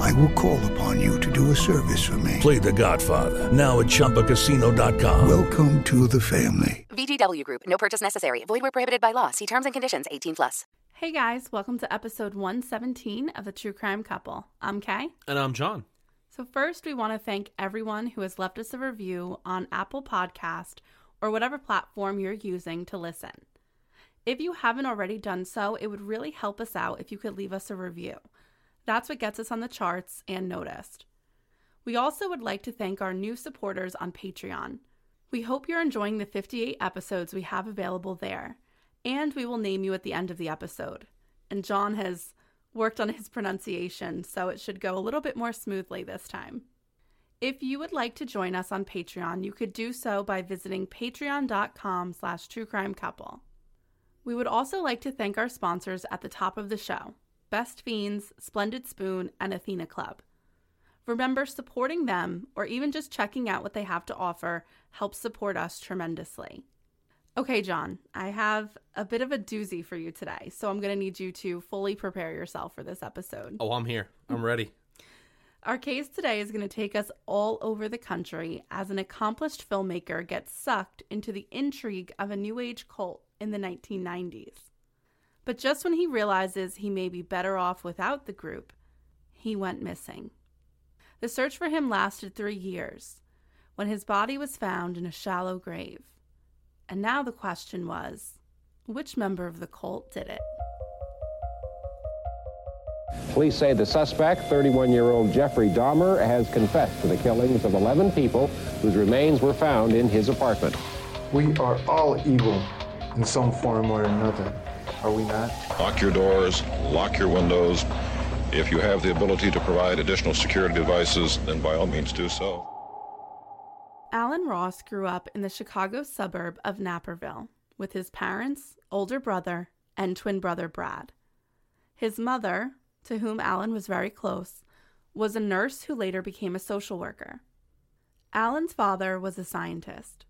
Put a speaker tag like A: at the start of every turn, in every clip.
A: I will call upon you to do a service for me.
B: Play The Godfather now at ChumbaCasino.com.
A: Welcome to the family.
C: VGW Group. No purchase necessary. Void where prohibited by law. See terms and conditions. 18 plus.
D: Hey guys, welcome to episode 117 of the True Crime Couple. I'm Kay.
E: And I'm John.
D: So first, we want to thank everyone who has left us a review on Apple Podcast or whatever platform you're using to listen. If you haven't already done so, it would really help us out if you could leave us a review. That's what gets us on the charts and noticed. We also would like to thank our new supporters on Patreon. We hope you're enjoying the 58 episodes we have available there, and we will name you at the end of the episode. And John has worked on his pronunciation, so it should go a little bit more smoothly this time. If you would like to join us on Patreon, you could do so by visiting patreon.com slash truecrimecouple. We would also like to thank our sponsors at the top of the show Best Fiends, Splendid Spoon, and Athena Club. Remember, supporting them or even just checking out what they have to offer helps support us tremendously. Okay, John, I have a bit of a doozy for you today, so I'm going to need you to fully prepare yourself for this episode.
E: Oh, I'm here. I'm ready.
D: Our case today is going to take us all over the country as an accomplished filmmaker gets sucked into the intrigue of a new age cult in the 1990s. But just when he realizes he may be better off without the group, he went missing. The search for him lasted three years when his body was found in a shallow grave. And now the question was which member of the cult did it?
F: Police say the suspect, 31-year-old Jeffrey Dahmer, has confessed to the killings of 11 people whose remains were found in his apartment.
G: We are all evil in some form or another, are we not?
H: Lock your doors, lock your windows. If you have the ability to provide additional security devices, then by all means do so.
D: Allen Ross grew up in the Chicago suburb of Naperville with his parents, older brother, and twin brother Brad. His mother, to whom Allen was very close, was a nurse who later became a social worker. Allen's father was a scientist.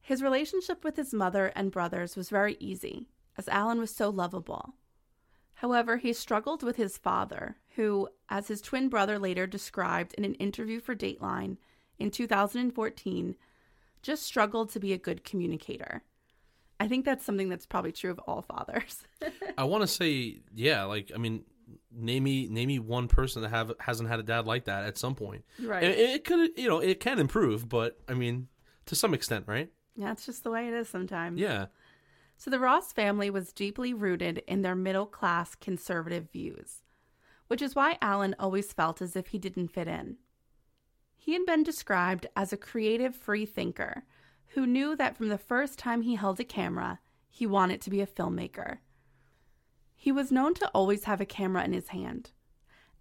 D: His relationship with his mother and brothers was very easy, as Allen was so lovable. However, he struggled with his father, who, as his twin brother later described in an interview for Dateline in 2014, just struggled to be a good communicator. I think that's something that's probably true of all fathers.
E: I want to say, yeah, like I mean, name me name me one person that have hasn't had a dad like that at some point.
D: Right.
E: It, it could, you know, it can improve, but I mean, to some extent, right?
D: yeah, it's just the way it is sometimes.
E: Yeah.
D: So the Ross family was deeply rooted in their middle class conservative views, which is why Allen always felt as if he didn't fit in. He had been described as a creative free thinker who knew that from the first time he held a camera, he wanted to be a filmmaker. He was known to always have a camera in his hand.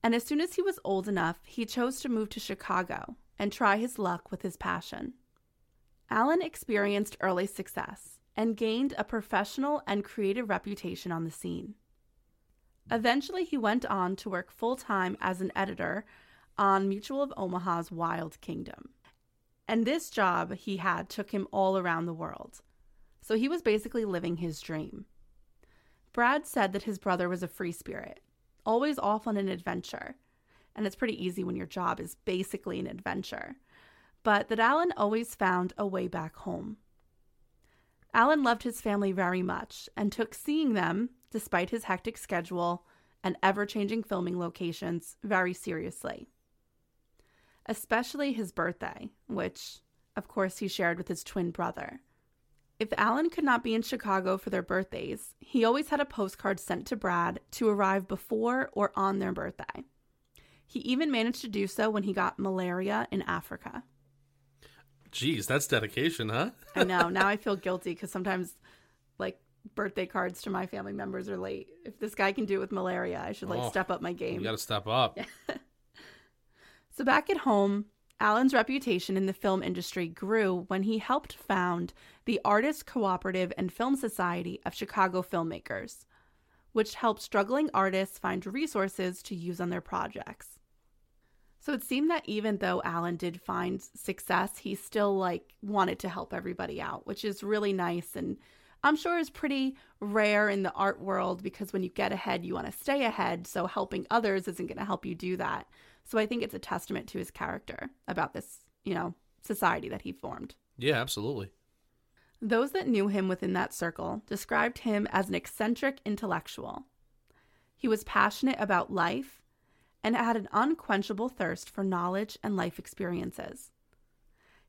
D: And as soon as he was old enough, he chose to move to Chicago and try his luck with his passion. Allen experienced early success and gained a professional and creative reputation on the scene. Eventually, he went on to work full time as an editor on Mutual of Omaha's Wild Kingdom. And this job he had took him all around the world. So he was basically living his dream. Brad said that his brother was a free spirit, always off on an adventure. And it's pretty easy when your job is basically an adventure. But that Allen always found a way back home. Allen loved his family very much and took seeing them, despite his hectic schedule and ever changing filming locations, very seriously. Especially his birthday, which, of course, he shared with his twin brother. If Allen could not be in Chicago for their birthdays, he always had a postcard sent to Brad to arrive before or on their birthday. He even managed to do so when he got malaria in Africa.
E: Jeez, that's dedication, huh?
D: I know. Now I feel guilty because sometimes, like, birthday cards to my family members are late. If this guy can do it with malaria, I should, like,
E: Oh,
D: step up my game.
E: You got to step up.
D: So back at home, Allen's reputation in the film industry grew when he helped found the Artists Cooperative and Film Society of Chicago Filmmakers, which helps struggling artists find resources to use on their projects. So it seemed that even though Allen did find success, he still like wanted to help everybody out, which is really nice and I'm sure is pretty rare in the art world because when you get ahead, you want to stay ahead. So helping others isn't going to help you do that. So I think it's a testament to his character about this, you know, society that he formed.
E: Yeah, absolutely.
D: Those that knew him within that circle described him as an eccentric intellectual. He was passionate about life and had an unquenchable thirst for knowledge and life experiences.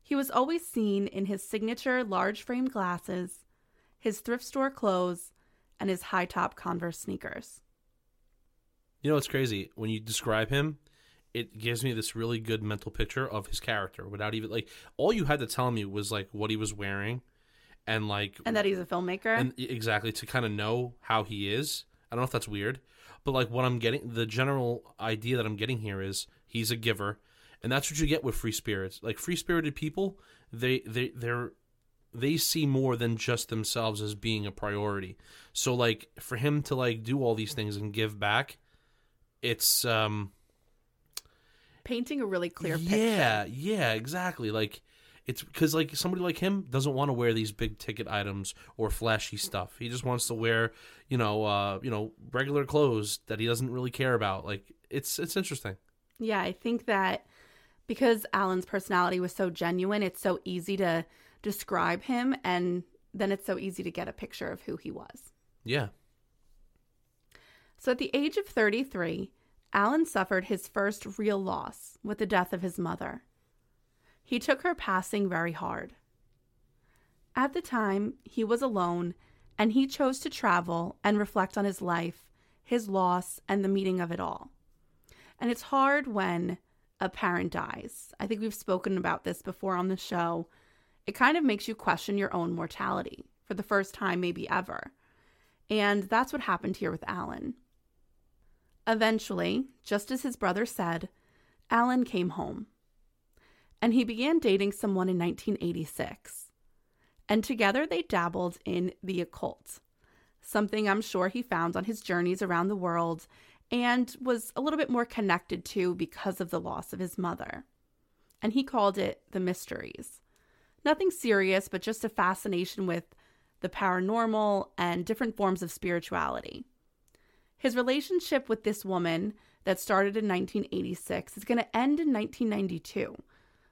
D: He was always seen in his signature large frame glasses, his thrift store clothes, and his high top Converse sneakers.
E: You know what's crazy? When you describe him, it gives me this really good mental picture of his character without even like all you had to tell me was like what he was wearing and like
D: And that he's a filmmaker.
E: and exactly to kind of know how he is. I don't know if that's weird, but like what I'm getting the general idea that I'm getting here is he's a giver, and that's what you get with free spirits. Like free spirited people, they they they're they see more than just themselves as being a priority. So like for him to like do all these things and give back, it's um
D: Painting a really clear picture.
E: yeah, yeah, exactly. Like it's because like somebody like him doesn't want to wear these big ticket items or flashy stuff. He just wants to wear, you know, uh, you know, regular clothes that he doesn't really care about. Like it's it's interesting.
D: Yeah, I think that because Allen's personality was so genuine, it's so easy to describe him and then it's so easy to get a picture of who he was.
E: Yeah.
D: So at the age of 33, Allen suffered his first real loss with the death of his mother. He took her passing very hard. At the time, he was alone and he chose to travel and reflect on his life, his loss, and the meaning of it all. And it's hard when a parent dies. I think we've spoken about this before on the show. It kind of makes you question your own mortality for the first time, maybe ever. And that's what happened here with Allen. Eventually, just as his brother said, Allen came home. And he began dating someone in 1986. And together they dabbled in the occult, something I'm sure he found on his journeys around the world and was a little bit more connected to because of the loss of his mother. And he called it the mysteries. Nothing serious, but just a fascination with the paranormal and different forms of spirituality. His relationship with this woman that started in 1986 is going to end in 1992,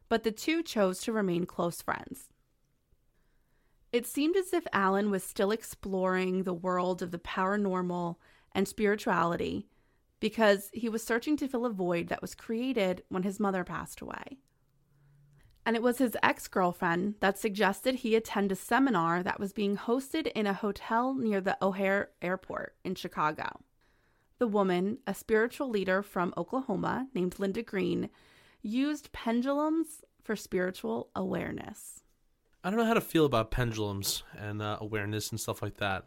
D: but the two chose to remain close friends. It seemed as if Allen was still exploring the world of the paranormal and spirituality because he was searching to fill a void that was created when his mother passed away. And it was his ex girlfriend that suggested he attend a seminar that was being hosted in a hotel near the O'Hare Airport in Chicago. The woman, a spiritual leader from Oklahoma named Linda Green, used pendulums for spiritual awareness.
E: I don't know how to feel about pendulums and uh, awareness and stuff like that.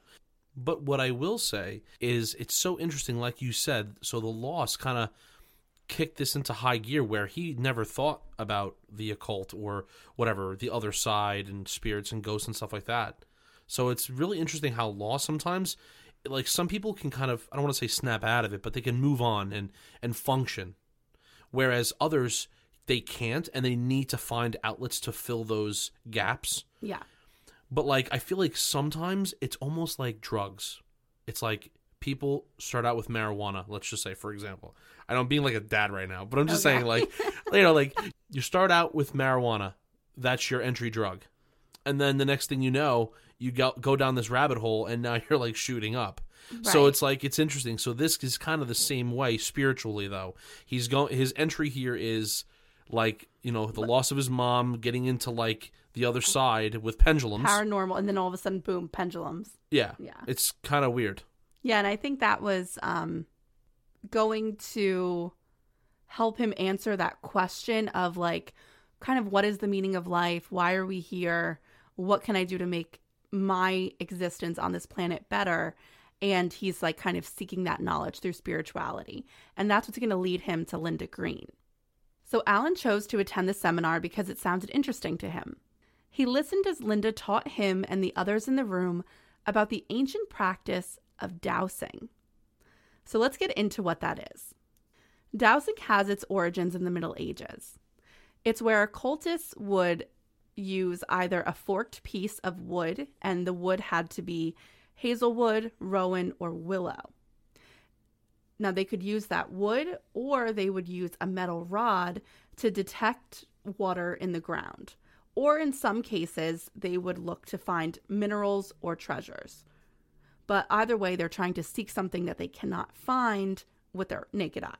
E: But what I will say is it's so interesting, like you said. So the loss kind of kicked this into high gear where he never thought about the occult or whatever, the other side and spirits and ghosts and stuff like that. So it's really interesting how loss sometimes, like some people can kind of, I don't want to say snap out of it, but they can move on and, and function. Whereas others, they can't and they need to find outlets to fill those gaps.
D: Yeah.
E: But like I feel like sometimes it's almost like drugs. It's like people start out with marijuana, let's just say for example. I know I'm being like a dad right now, but I'm just
D: Okay.
E: saying like you know like you start out with marijuana, that's your entry drug. And then the next thing you know, you go go down this rabbit hole and now you're like shooting up. So it's like it's interesting. So this is kind of the same way spiritually though. He's going his entry here is like, you know, the loss of his mom, getting into like the other side with pendulums.
D: Paranormal, and then all of a sudden, boom, pendulums.
E: Yeah.
D: Yeah.
E: It's kind of weird.
D: Yeah, and I think that was um, going to help him answer that question of like, kind of what is the meaning of life? Why are we here? What can I do to make my existence on this planet better? And he's like kind of seeking that knowledge through spirituality. And that's what's going to lead him to Linda Green. So Allen chose to attend the seminar because it sounded interesting to him. He listened as Linda taught him and the others in the room about the ancient practice of dowsing. So let's get into what that is. Dowsing has its origins in the Middle Ages. It's where cultists would use either a forked piece of wood, and the wood had to be hazelwood, rowan, or willow. Now, they could use that wood, or they would use a metal rod to detect water in the ground. Or in some cases, they would look to find minerals or treasures. But either way, they're trying to seek something that they cannot find with their naked eye.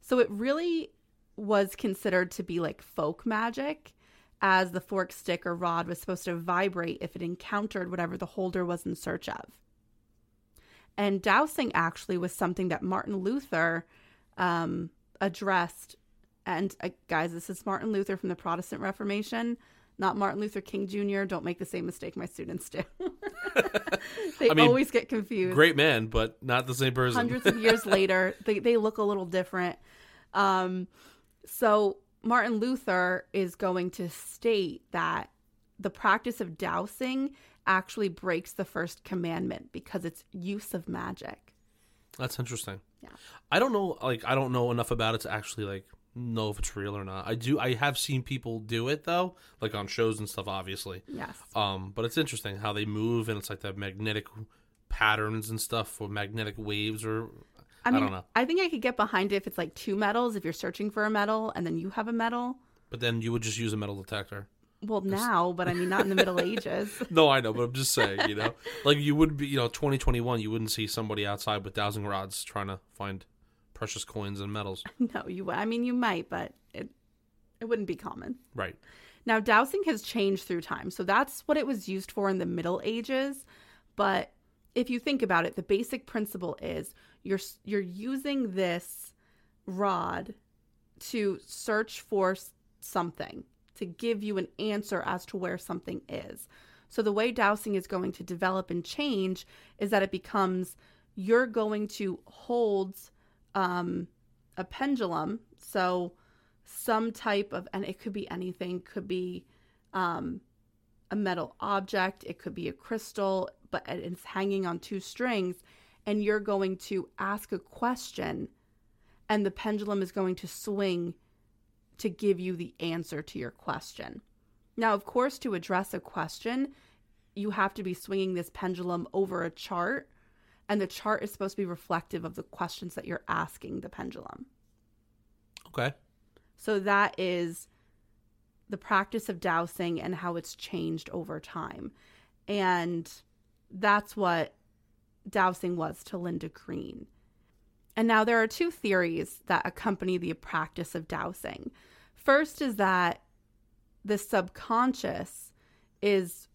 D: So it really was considered to be like folk magic, as the fork stick or rod was supposed to vibrate if it encountered whatever the holder was in search of. And dowsing actually was something that Martin Luther um, addressed. And uh, guys, this is Martin Luther from the Protestant Reformation, not Martin Luther King Jr. Don't make the same mistake my students do. they
E: I mean,
D: always get confused.
E: Great man, but not the same person.
D: Hundreds of years later, they, they look a little different. Um, so Martin Luther is going to state that the practice of dowsing actually breaks the first commandment because it's use of magic.
E: That's interesting.
D: Yeah.
E: I don't know like I don't know enough about it to actually like know if it's real or not. I do I have seen people do it though, like on shows and stuff obviously.
D: Yes.
E: Um but it's interesting how they move and it's like the magnetic patterns and stuff or magnetic waves or
D: I mean,
E: don't know.
D: I think I could get behind it if it's like two metals, if you're searching for a metal and then you have a metal.
E: But then you would just use a metal detector.
D: Well, now, but I mean, not in the Middle Ages.
E: No, I know, but I'm just saying, you know, like you would be, you know, 2021, you wouldn't see somebody outside with dowsing rods trying to find precious coins and metals.
D: no, you. I mean, you might, but it it wouldn't be common.
E: Right.
D: Now, dowsing has changed through time. So that's what it was used for in the Middle Ages. But if you think about it, the basic principle is you're you're using this rod to search for something, to give you an answer as to where something is. So the way dowsing is going to develop and change is that it becomes you're going to hold um, a pendulum. So some type of, and it could be anything, could be um, a metal object, it could be a crystal, but it's hanging on two strings, and you're going to ask a question, and the pendulum is going to swing to give you the answer to your question. Now, of course, to address a question, you have to be swinging this pendulum over a chart, and the chart is supposed to be reflective of the questions that you're asking the pendulum.
E: Okay.
D: So that is the practice of dowsing and how it's changed over time. And that's what dowsing was to Linda Green. And now there are two theories that accompany the practice of dowsing. First is that the subconscious is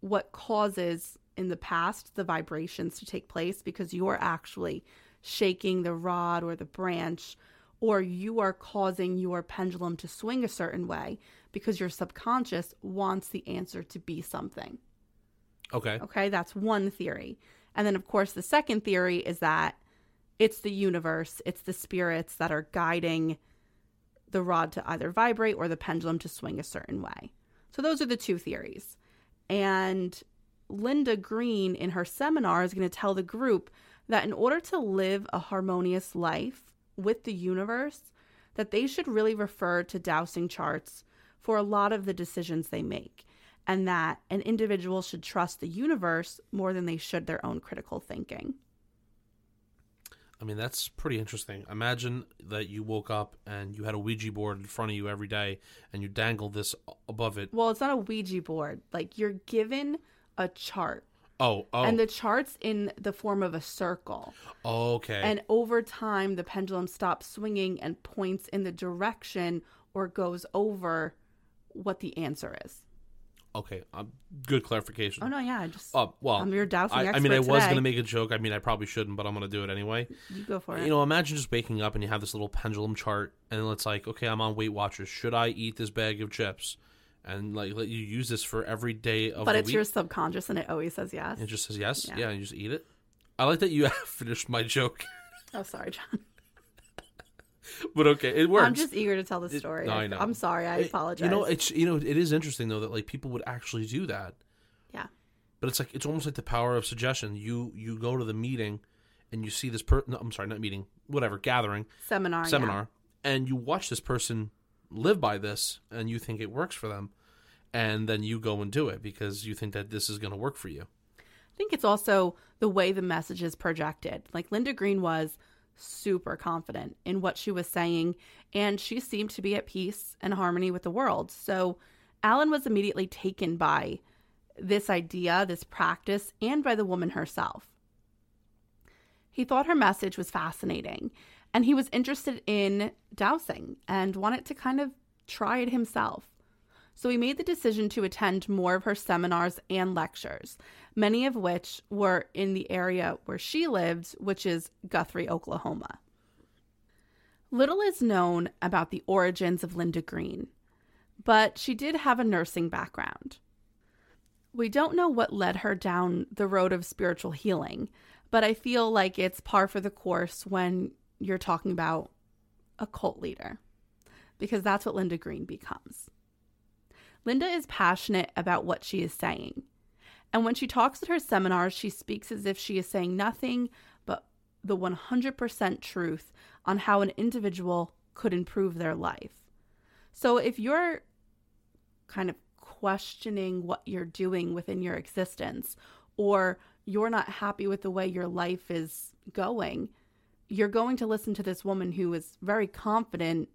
D: what causes in the past the vibrations to take place because you're actually shaking the rod or the branch or you are causing your pendulum to swing a certain way because your subconscious wants the answer to be something.
E: Okay.
D: Okay, that's one theory. And then, of course, the second theory is that it's the universe, it's the spirits that are guiding the rod to either vibrate or the pendulum to swing a certain way. So, those are the two theories. And Linda Green, in her seminar, is going to tell the group that in order to live a harmonious life with the universe, that they should really refer to dowsing charts for a lot of the decisions they make and that an individual should trust the universe more than they should their own critical thinking.
E: I mean, that's pretty interesting. Imagine that you woke up and you had a Ouija board in front of you every day and you dangle this above it.
D: Well, it's not a Ouija board. Like you're given a chart.
E: Oh, oh.
D: And the chart's in the form of a circle.
E: okay.
D: And over time, the pendulum stops swinging and points in the direction or goes over what the answer is.
E: Okay. Um, good clarification.
D: Oh, no, yeah. I just,
E: Uh, well,
D: I'm your
E: I, I mean, I was going to make a joke. I mean, I probably shouldn't, but I'm going to do it anyway.
D: you go for it.
E: You know, imagine just waking up and you have this little pendulum chart, and it's like, okay, I'm on Weight Watchers. Should I eat this bag of chips? And like, let you use this for every day of
D: but it's
E: week.
D: your subconscious and it always says yes.
E: It just says yes.
D: Yeah.
E: Yeah. and you just eat it. I like that you finished my joke.
D: Oh, sorry, John.
E: but okay, it works.
D: I'm just eager to tell the
E: It-
D: story.
E: no, I know.
D: I'm sorry. I
E: It-
D: apologize.
E: You know, it's you know, it is interesting though that like people would actually do that.
D: yeah.
E: But it's like it's almost like the power of suggestion. You you go to the meeting, and you see this person. No, I'm sorry, not meeting. Whatever gathering
D: Seminar. yeah.
E: seminar, and you watch this person live by this, and you think it works for them, and then you go and do it because you think that this is going to work for you.
D: I think it's also the way the message is projected. Like Linda Green was super confident in what she was saying, and she seemed to be at peace and harmony with the world. So Allen was immediately taken by this idea, this practice, and by the woman herself. He thought her message was fascinating, and he was interested in dowsing and wanted to kind of try it himself. So he made the decision to attend more of her seminars and lectures, many of which were in the area where she lived, which is Guthrie, Oklahoma. Little is known about the origins of Linda Green, but she did have a nursing background. We don't know what led her down the road of spiritual healing, but I feel like it's par for the course when you're talking about a cult leader, because that's what Linda Green becomes. Linda is passionate about what she is saying. And when she talks at her seminars, she speaks as if she is saying nothing but the 100% truth on how an individual could improve their life. So if you're kind of questioning what you're doing within your existence, or you're not happy with the way your life is going, you're going to listen to this woman who is very confident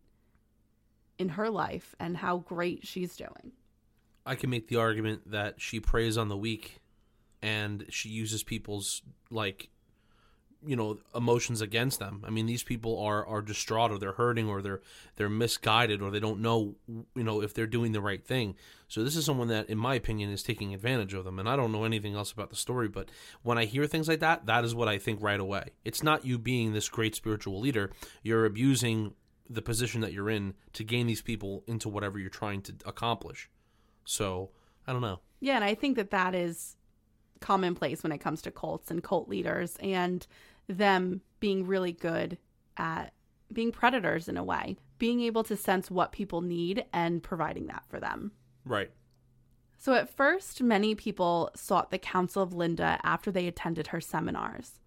D: in her life and how great she's doing.
E: I can make the argument that she preys on the weak and she uses people's like you know emotions against them. I mean these people are are distraught or they're hurting or they're they're misguided or they don't know you know if they're doing the right thing. So this is someone that in my opinion is taking advantage of them and I don't know anything else about the story but when I hear things like that that is what I think right away. It's not you being this great spiritual leader, you're abusing the position that you're in to gain these people into whatever you're trying to accomplish. So I don't know.
D: Yeah, and I think that that is commonplace when it comes to cults and cult leaders and them being really good at being predators in a way, being able to sense what people need and providing that for them.
E: Right.
D: So at first, many people sought the counsel of Linda after they attended her seminars.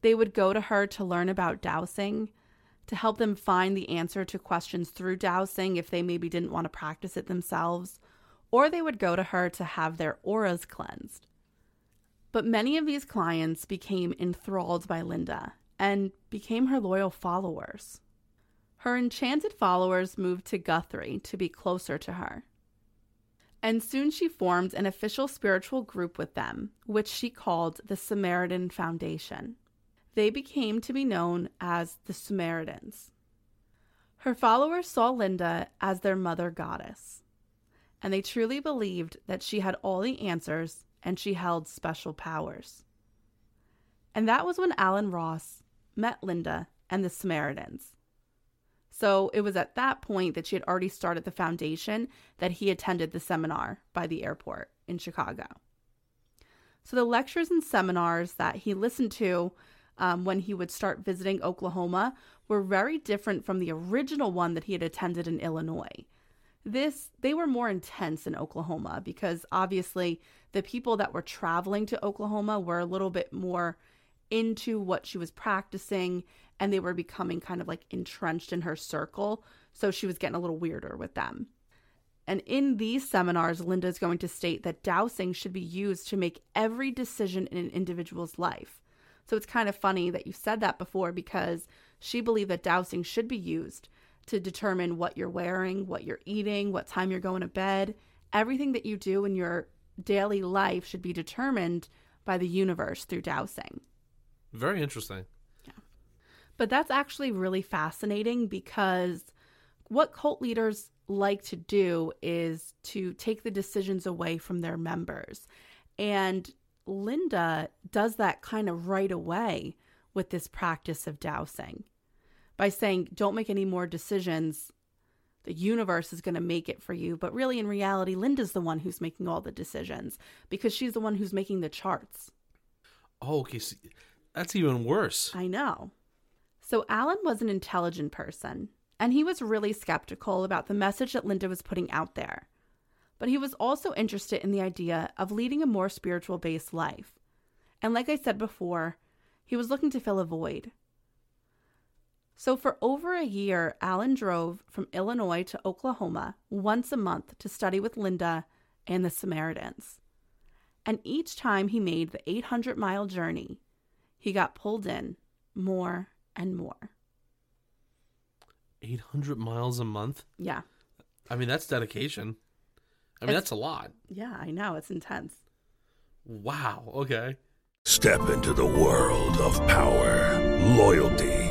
D: They would go to her to learn about dowsing, to help them find the answer to questions through dowsing if they maybe didn't want to practice it themselves, or they would go to her to have their auras cleansed. But many of these clients became enthralled by Linda and became her loyal followers. Her enchanted followers moved to Guthrie to be closer to her. And soon she formed an official spiritual group with them, which she called the Samaritan Foundation. They became to be known as the Samaritans. Her followers saw Linda as their mother goddess, and they truly believed that she had all the answers and she held special powers. And that was when Allen Ross met Linda and the Samaritans. So it was at that point that she had already started the foundation that he attended the seminar by the airport in Chicago. So the lectures and seminars that he listened to um, when he would start visiting Oklahoma were very different from the original one that he had attended in Illinois. This they were more intense in Oklahoma because obviously the people that were traveling to Oklahoma were a little bit more into what she was practicing and they were becoming kind of like entrenched in her circle. So she was getting a little weirder with them. And in these seminars, Linda is going to state that dowsing should be used to make every decision in an individual's life. So it's kind of funny that you said that before because she believed that dowsing should be used to determine what you're wearing, what you're eating, what time you're going to bed. Everything that you do in your daily life should be determined by the universe through dowsing.
E: Very interesting. Yeah.
D: But that's actually really fascinating because what cult leaders like to do is to take the decisions away from their members. And Linda does that kind of right away with this practice of dowsing by saying, don't make any more decisions. The universe is going to make it for you. But really, in reality, Linda's the one who's making all the decisions because she's the one who's making the charts.
E: Oh, okay. So that's even worse.
D: I know. So, Allen was an intelligent person, and he was really skeptical about the message that Linda was putting out there. But he was also interested in the idea of leading a more spiritual based life. And like I said before, he was looking to fill a void. So, for over a year, Allen drove from Illinois to Oklahoma once a month to study with Linda and the Samaritans. And each time he made the 800 mile journey, he got pulled in more and more.
E: 800 miles a month?
D: Yeah.
E: I mean, that's dedication. I mean,
D: It's-
E: that's a lot.
D: Yeah, I know. It's intense.
E: Wow. Okay.
B: Step into the world of power, loyalty,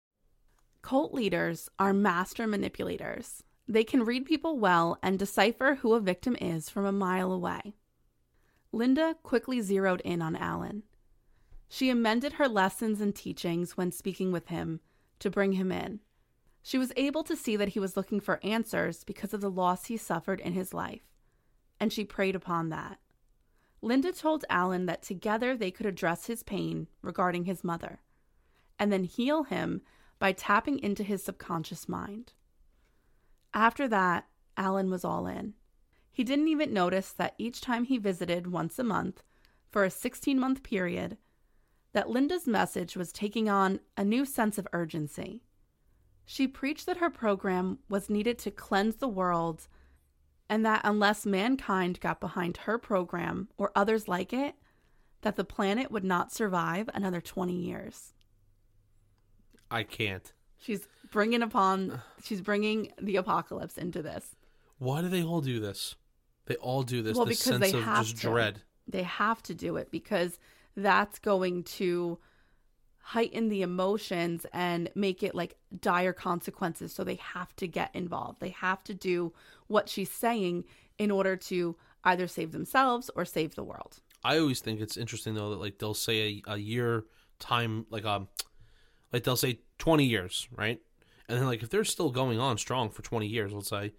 D: Cult leaders are master manipulators. They can read people well and decipher who a victim is from a mile away. Linda quickly zeroed in on Allen. She amended her lessons and teachings when speaking with him to bring him in. She was able to see that he was looking for answers because of the loss he suffered in his life, and she preyed upon that. Linda told Allen that together they could address his pain regarding his mother and then heal him by tapping into his subconscious mind. After that, Allen was all in. He didn't even notice that each time he visited once a month for a 16 month period, that Linda's message was taking on a new sense of urgency. She preached that her program was needed to cleanse the world and that unless mankind got behind her program or others like it, that the planet would not survive another 20 years.
E: I can't.
D: She's bringing upon she's bringing the apocalypse into this.
E: Why do they all do this? They all do this.
D: well,
E: this
D: because
E: sense
D: they
E: of
D: have
E: just
D: to.
E: dread.
D: They have to do it because that's going to heighten the emotions and make it like dire consequences. So they have to get involved. They have to do what she's saying in order to either save themselves or save the world.
E: I always think it's interesting though that like they'll say a, a year time like um like they'll say 20 years, right? And then like if they're still going on strong for 20 years, let's say,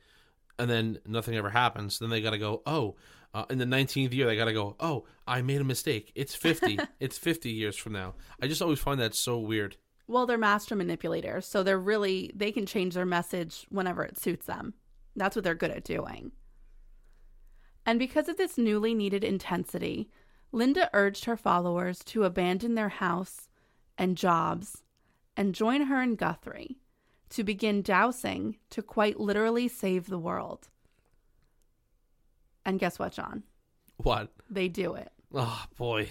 E: and then nothing ever happens, then they got to go, "Oh, uh, in the 19th year they got to go, "Oh, I made a mistake. It's 50. it's 50 years from now." I just always find that so weird.
D: Well, they're master manipulators, so they're really they can change their message whenever it suits them. That's what they're good at doing. And because of this newly needed intensity, Linda urged her followers to abandon their house and jobs and join her in Guthrie to begin dowsing to quite literally save the world. And guess what, John?
E: What?
D: They do it.
E: Oh, boy.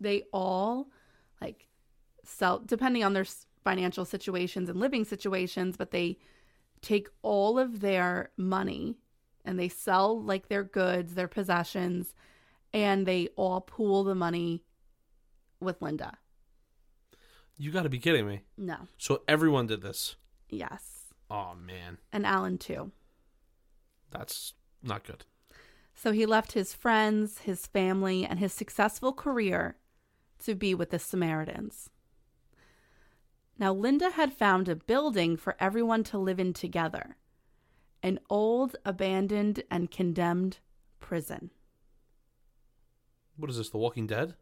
D: They all like sell depending on their financial situations and living situations, but they take all of their money and they sell like their goods, their possessions, and they all pool the money with Linda.
E: You got to be kidding me.
D: No.
E: So everyone did this.
D: Yes.
E: Oh man,
D: And Allen too.
E: that's not good.
D: So he left his friends, his family, and his successful career to be with the Samaritans. Now, Linda had found a building for everyone to live in together an old, abandoned, and condemned prison.
E: What is this? The Walking Dead?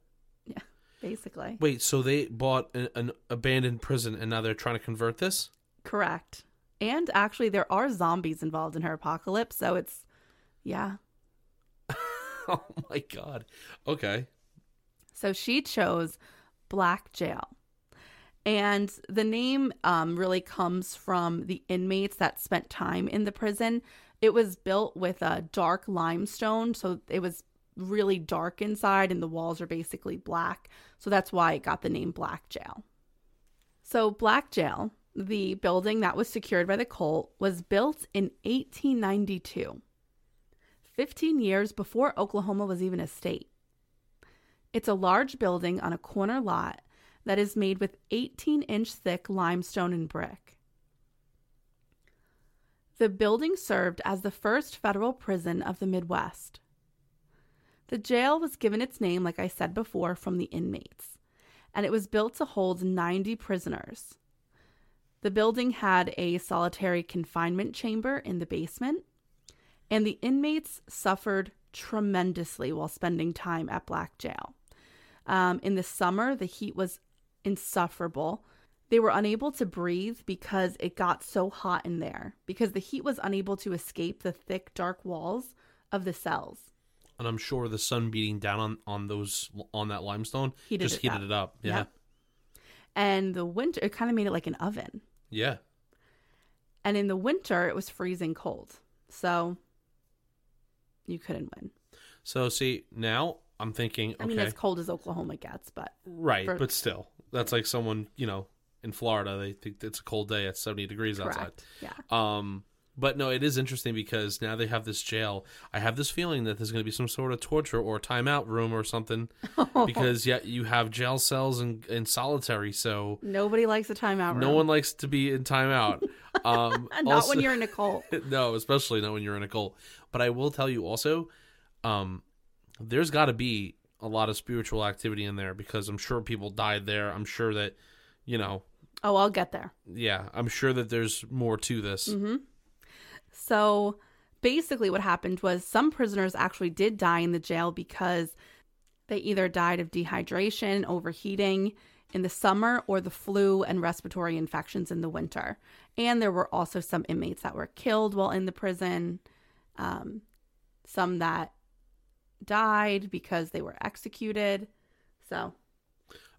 D: Basically.
E: Wait, so they bought an, an abandoned prison and now they're trying to convert this?
D: Correct. And actually, there are zombies involved in her apocalypse, so it's, yeah.
E: oh my god. Okay.
D: So she chose Black Jail. And the name um, really comes from the inmates that spent time in the prison. It was built with a dark limestone, so it was really dark inside, and the walls are basically black. So that's why it got the name Black Jail. So, Black Jail, the building that was secured by the cult, was built in 1892, 15 years before Oklahoma was even a state. It's a large building on a corner lot that is made with 18 inch thick limestone and brick. The building served as the first federal prison of the Midwest. The jail was given its name, like I said before, from the inmates, and it was built to hold 90 prisoners. The building had a solitary confinement chamber in the basement, and the inmates suffered tremendously while spending time at Black Jail. Um, in the summer, the heat was insufferable. They were unable to breathe because it got so hot in there, because the heat was unable to escape the thick, dark walls of the cells.
E: And I'm sure the sun beating down on, on those on that limestone
D: Heated
E: just
D: it
E: heated
D: up.
E: it up. Yeah.
D: Yep. And the winter, it kind of made it like an oven.
E: Yeah.
D: And in the winter, it was freezing cold. So you couldn't win.
E: So see, now I'm thinking, okay.
D: I mean, as cold as Oklahoma gets, but
E: Right,
D: for-
E: but still, that's like someone you know in Florida. They think it's a cold day at seventy degrees outside.
D: Correct, yeah.
E: Um, but no, it is interesting because now they have this jail. I have this feeling that there's going to be some sort of torture or timeout room or something because yeah, you have jail cells and in solitary, so
D: nobody likes a timeout room.
E: no one likes to be in timeout. Um,
D: Not
E: also-
D: when you're in a cult.
E: no, especially not when you're in a cult. But I will tell you also, um, there's got to be a lot of spiritual activity in there because I'm sure people died there. I'm sure that, you know,
D: Oh, I'll get there.
E: yeah, I'm sure that there's more to this.
D: hmm So basically, what happened was some prisoners actually did die in the jail because they either died of dehydration, overheating in the summer, or the flu and respiratory infections in the winter. And there were also some inmates that were killed while in the prison, um, some that died because they were executed. So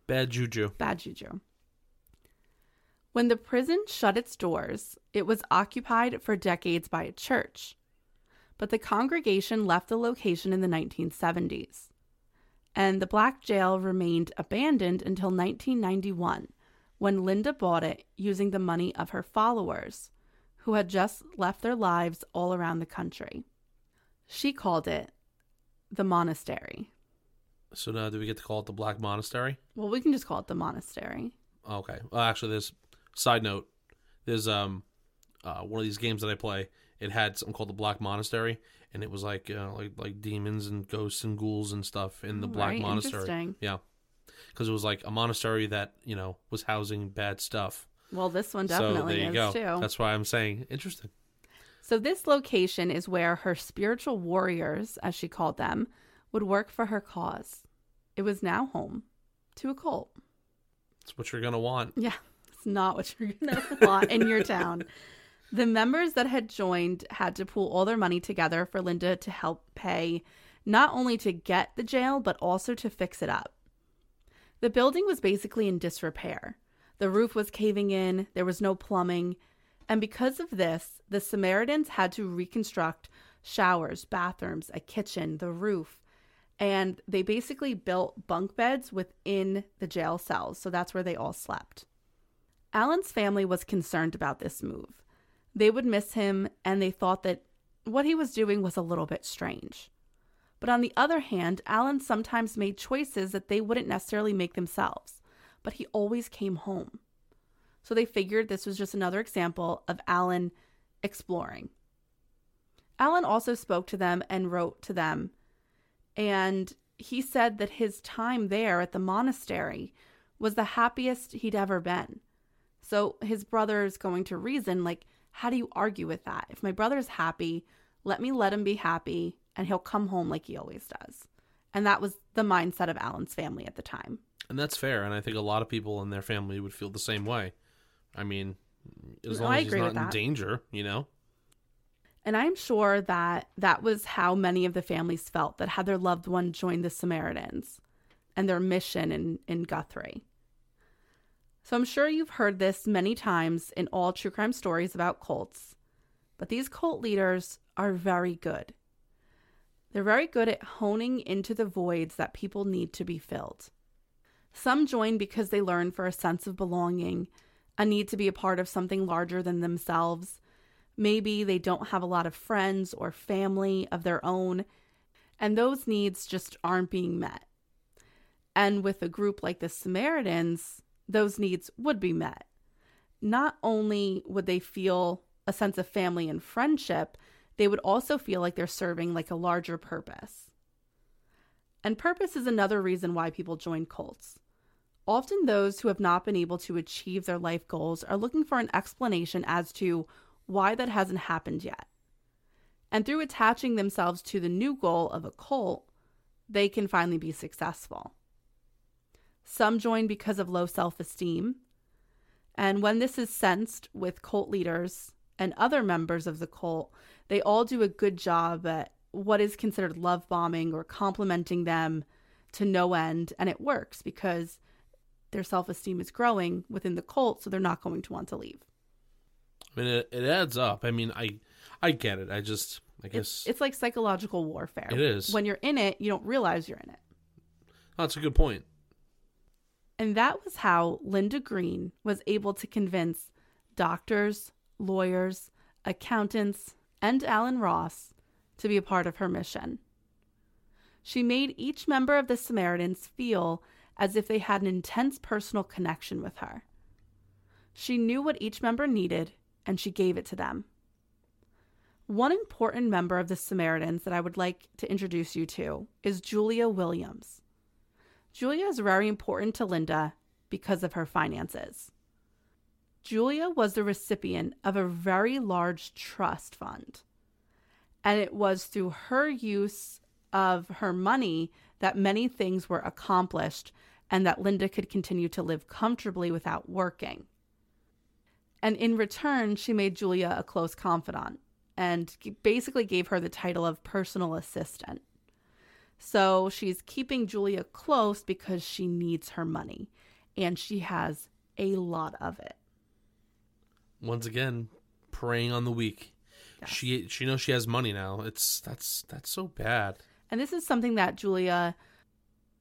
E: Bad juju.
D: Bad juju. When the prison shut its doors, it was occupied for decades by a church. But the congregation left the location in the 1970s. And the Black Jail remained abandoned until 1991, when Linda bought it using the money of her followers, who had just left their lives all around the country. She called it the monastery.
E: So now, do we get to call it the Black Monastery?
D: Well, we can just call it the monastery.
E: Okay. Well, actually, there's side note. There's um, uh, one of these games that I play. It had something called the Black Monastery, and it was like uh, like like demons and ghosts and ghouls and stuff in the Black
D: right.
E: Monastery.
D: Interesting.
E: Yeah, because it was like a monastery that you know was housing bad stuff.
D: Well, this one
E: so
D: definitely
E: there you
D: is
E: go.
D: too.
E: That's why I'm saying interesting.
D: So, this location is where her spiritual warriors, as she called them, would work for her cause. It was now home to a cult.
E: It's what you're gonna want.
D: Yeah, not what you're going to want in your town. The members that had joined had to pool all their money together for Linda to help pay not only to get the jail, but also to fix it up. The building was basically in disrepair. The roof was caving in, there was no plumbing, and because of this, the Samaritans had to reconstruct showers, bathrooms, a kitchen, the roof, and they basically built bunk beds within the jail cells, so that's where they all slept. Allen's family was concerned about this move. They would miss him, and they thought that what he was doing was a little bit strange. But on the other hand, Allen sometimes made choices that they wouldn't necessarily make themselves, but he always came home. So they figured this was just another example of Allen exploring. Allen also spoke to them and wrote to them, and he said that his time there at the monastery was the happiest he'd ever been. So his brother's going to reason, like, how do you argue with that? If my brother's happy, let me let him be happy, and he'll come home like he always does. And that was the mindset of Allen's family at the time.
E: And that's fair, and I think a lot of people in their family would feel the same way. I mean, as
D: No,
E: long as he's not in
D: that.
E: danger, you know.
D: And I'm sure that that was how many of the families felt that had their loved one join the Samaritans and their mission in, in Guthrie. So I'm sure you've heard this many times in all true crime stories about cults, but these cult leaders are very good. They're very good at honing into the voids that people need to be filled. Some join because they learn for a sense of belonging, a need to be a part of something larger than themselves. Maybe they don't have a lot of friends or family of their own, and those needs just aren't being met. And with a group like the Samaritans, those needs would be met. Not only would they feel a sense of family and friendship, they would also feel like they're serving like a larger purpose. And purpose is another reason why people join cults. Often, those who have not been able to achieve their life goals are looking for an explanation as to why that hasn't happened yet. And through attaching themselves to the new goal of a cult, they can finally be successful. Some join because of low self esteem. And when this is sensed with cult leaders and other members of the cult, they all do a good job at what is considered love bombing or complimenting them to no end. And it works because their self esteem is growing within the cult, so they're not going to want to leave.
E: I mean, it, it adds up. I mean, I I get it. I just, I guess.
D: It's, it's like psychological warfare.
E: It is.
D: When you're in it, you don't realize you're in it.
E: That's a good point.
D: And that was how Linda Green was able to convince doctors, lawyers, accountants, and Allen Ross to be a part of her mission. She made each member of the Samaritans feel as if they had an intense personal connection with her. She knew what each member needed, and she gave it to them. One important member of the Samaritans that I would like to introduce you to is Julia Williams. Julia is very important to Linda because of her finances. Julia was the recipient of a very large trust fund, and it was through her use of her money that many things were accomplished and that Linda could continue to live comfortably without working. And in return, she made Julia a close confidant and basically gave her the title of personal assistant. So she's keeping Julia close because she needs her money and she has a lot of it.
E: Once again, preying on the weak.
D: Yes.
E: She she knows she has money now. It's that's that's so bad.
D: And this is something that Julia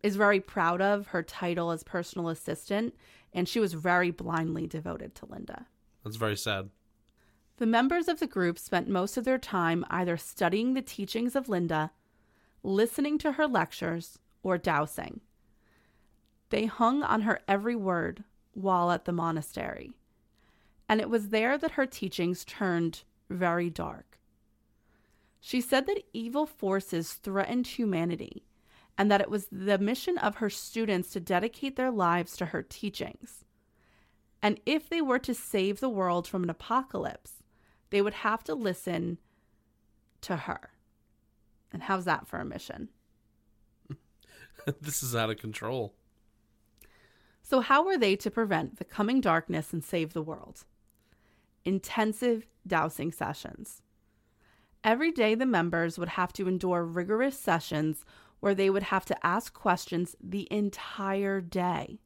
D: is very proud of her title as personal assistant, and she was very blindly devoted to Linda.
E: That's very sad.
D: The members of the group spent most of their time either studying the teachings of Linda, listening to her lectures, or dowsing. They hung on her every word while at the monastery, and it was there that her teachings turned very dark. She said that evil forces threatened humanity and that it was the mission of her students to dedicate their lives to her teachings. And if they were to save the world from an apocalypse, they would have to listen to her. And how's that for a mission?
E: this is out of control.
D: So, how were they to prevent the coming darkness and save the world? Intensive dowsing sessions. Every day, the members would have to endure rigorous sessions where they would have to ask questions the entire day.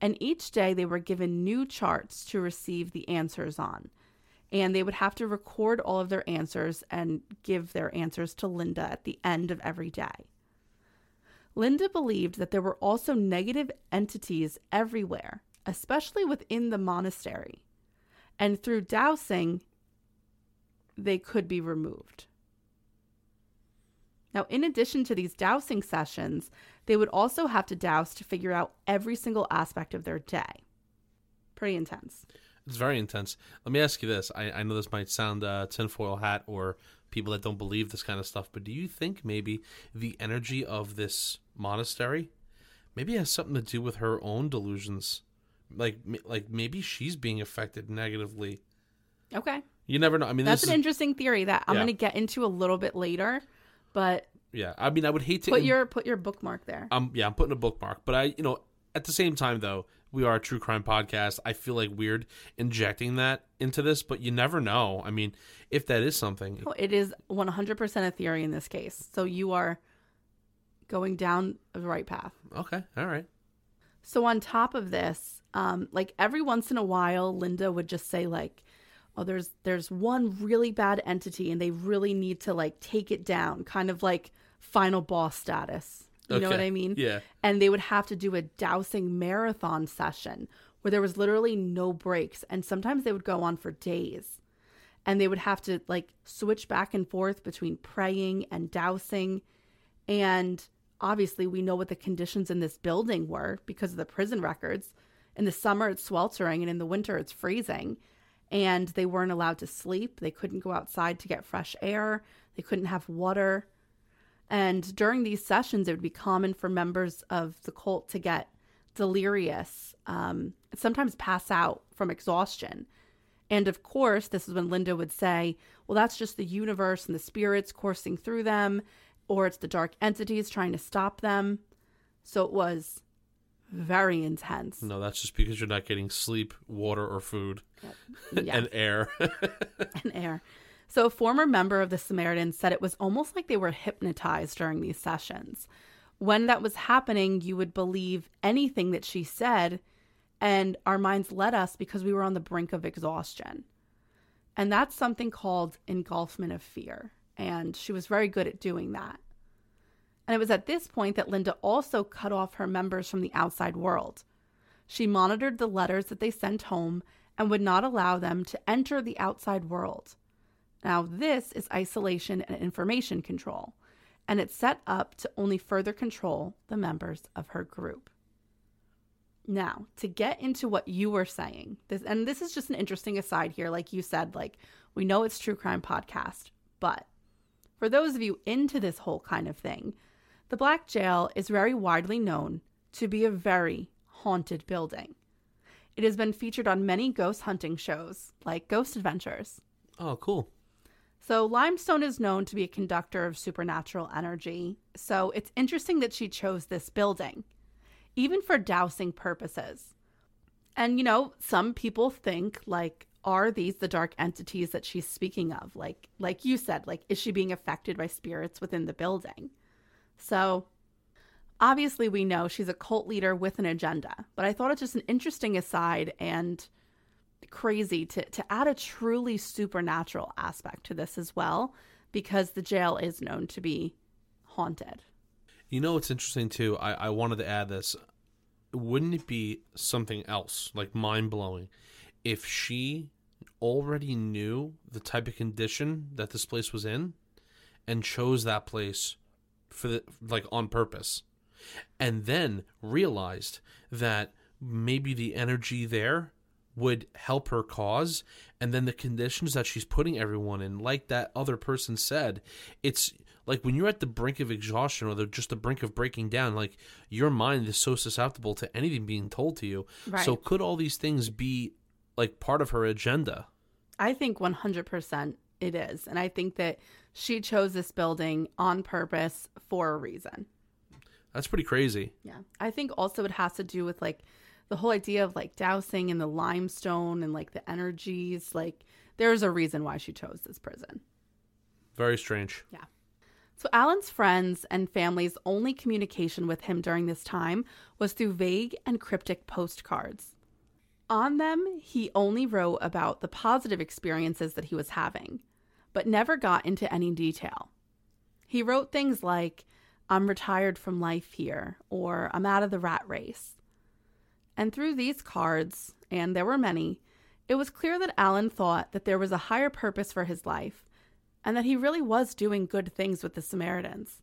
D: And each day they were given new charts to receive the answers on. And they would have to record all of their answers and give their answers to Linda at the end of every day. Linda believed that there were also negative entities everywhere, especially within the monastery. And through dowsing, they could be removed. Now, in addition to these dowsing sessions, they would also have to dowse to figure out every single aspect of their day. Pretty intense.
E: It's very intense. Let me ask you this. I, I know this might sound uh, tinfoil hat or people that don't believe this kind of stuff, but do you think maybe the energy of this monastery maybe has something to do with her own delusions? Like, like maybe she's being affected negatively.
D: Okay.
E: You never know. I mean,
D: that's an
E: is,
D: interesting theory that I'm
E: Yeah.
D: going to get into a little bit later, but
E: Yeah, I mean, I would hate to
D: put your put your bookmark there.
E: Um, yeah, I'm putting a bookmark, but I, you know, at the same time though, we are a true crime podcast. I feel like weird injecting that into this, but you never know. I mean, if that is something,
D: Oh, It is 100% a theory in this case. So you are going down the right path.
E: okay, all right.
D: So on top of this, um, like every once in a while, Linda would just say like, "Oh, there's there's one really bad entity, and they really need to like take it down," kind of like final boss status. You know what I mean?
E: Yeah.
D: And they would have to do a dowsing marathon session where there was literally no breaks, and sometimes they would go on for days. And they would have to like switch back and forth between praying and dousing. And obviously, we know what the conditions in this building were because of the prison records. In the summer, it's sweltering, and in the winter, it's freezing. And they weren't allowed to sleep. They couldn't go outside to get fresh air. They couldn't have water. And during these sessions, it would be common for members of the cult to get delirious, um, sometimes pass out from exhaustion. And of course, this is when Linda would say, well, that's just the universe and the spirits coursing through them, or it's the dark entities trying to stop them. So it was very intense.
E: No, that's just because you're not getting sleep, water, or food,
D: Yeah.
E: and air.
D: and air. So, a former member of the Samaritans said it was almost like they were hypnotized during these sessions. When that was happening, you would believe anything that she said, and our minds led us because we were on the brink of exhaustion. And that's something called engulfment of fear. And she was very good at doing that. And it was at this point that Linda also cut off her members from the outside world. She monitored the letters that they sent home and would not allow them to enter the outside world. Now, this is isolation and information control, and it's set up to only further control the members of her group. Now, to get into what you were saying, this and this is just an interesting aside here like you said like we know it's true crime podcast, but for those of you into this whole kind of thing, the Black Jail is very widely known to be a very haunted building. It has been featured on many ghost hunting shows like Ghost Adventures.
E: oh, cool.
D: So, limestone is known to be a conductor of supernatural energy. So, it's interesting that she chose this building, even for dowsing purposes. And, you know, some people think, like, are these the dark entities that she's speaking of? Like, like you said, like, is she being affected by spirits within the building? So, obviously, we know she's a cult leader with an agenda, but I thought it's just an interesting aside and crazy to, to add a truly supernatural aspect to this as well, because the jail is known to be haunted.
E: You know what's interesting too? I, I wanted to add this. Wouldn't it be something else, like mind blowing, if she already knew the type of condition that this place was in and chose that place for the like on purpose and then realized that maybe the energy there would help her cause and then the conditions that she's putting everyone in like that other person said it's like when you're at the brink of exhaustion or the, just the brink of breaking down like your mind is so susceptible to anything being told to you so could all these things be like part of her agenda
D: I think 100% it is. And I think that she chose this building on purpose for a reason.
E: that's pretty crazy
D: Yeah. I think also it has to do with like the whole idea of like dowsing and the limestone and like the energies. Like there's a reason why she chose this prison.
E: very strange
D: Yeah. So Allen's friends and family's only communication with him during this time was through vague and cryptic postcards. On them, he only wrote about the positive experiences that he was having, but never got into any detail. He wrote things like, I'm retired from life here, or I'm out of the rat race. And through these cards, and there were many, it was clear that Allen thought that there was a higher purpose for his life and that he really was doing good things with the Samaritans.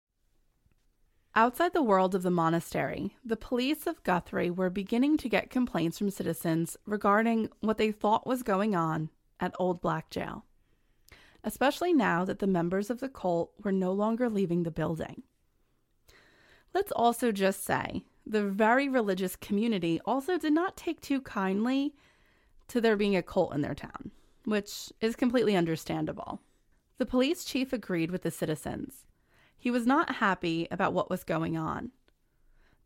D: Outside the world of the monastery, the police of Guthrie were beginning to get complaints from citizens regarding what they thought was going on at Old Black Jail, especially now that the members of the cult were no longer leaving the building. Let's also just say the very religious community also did not take too kindly to there being a cult in their town, which is completely understandable. The police chief agreed with the citizens. He was not happy about what was going on.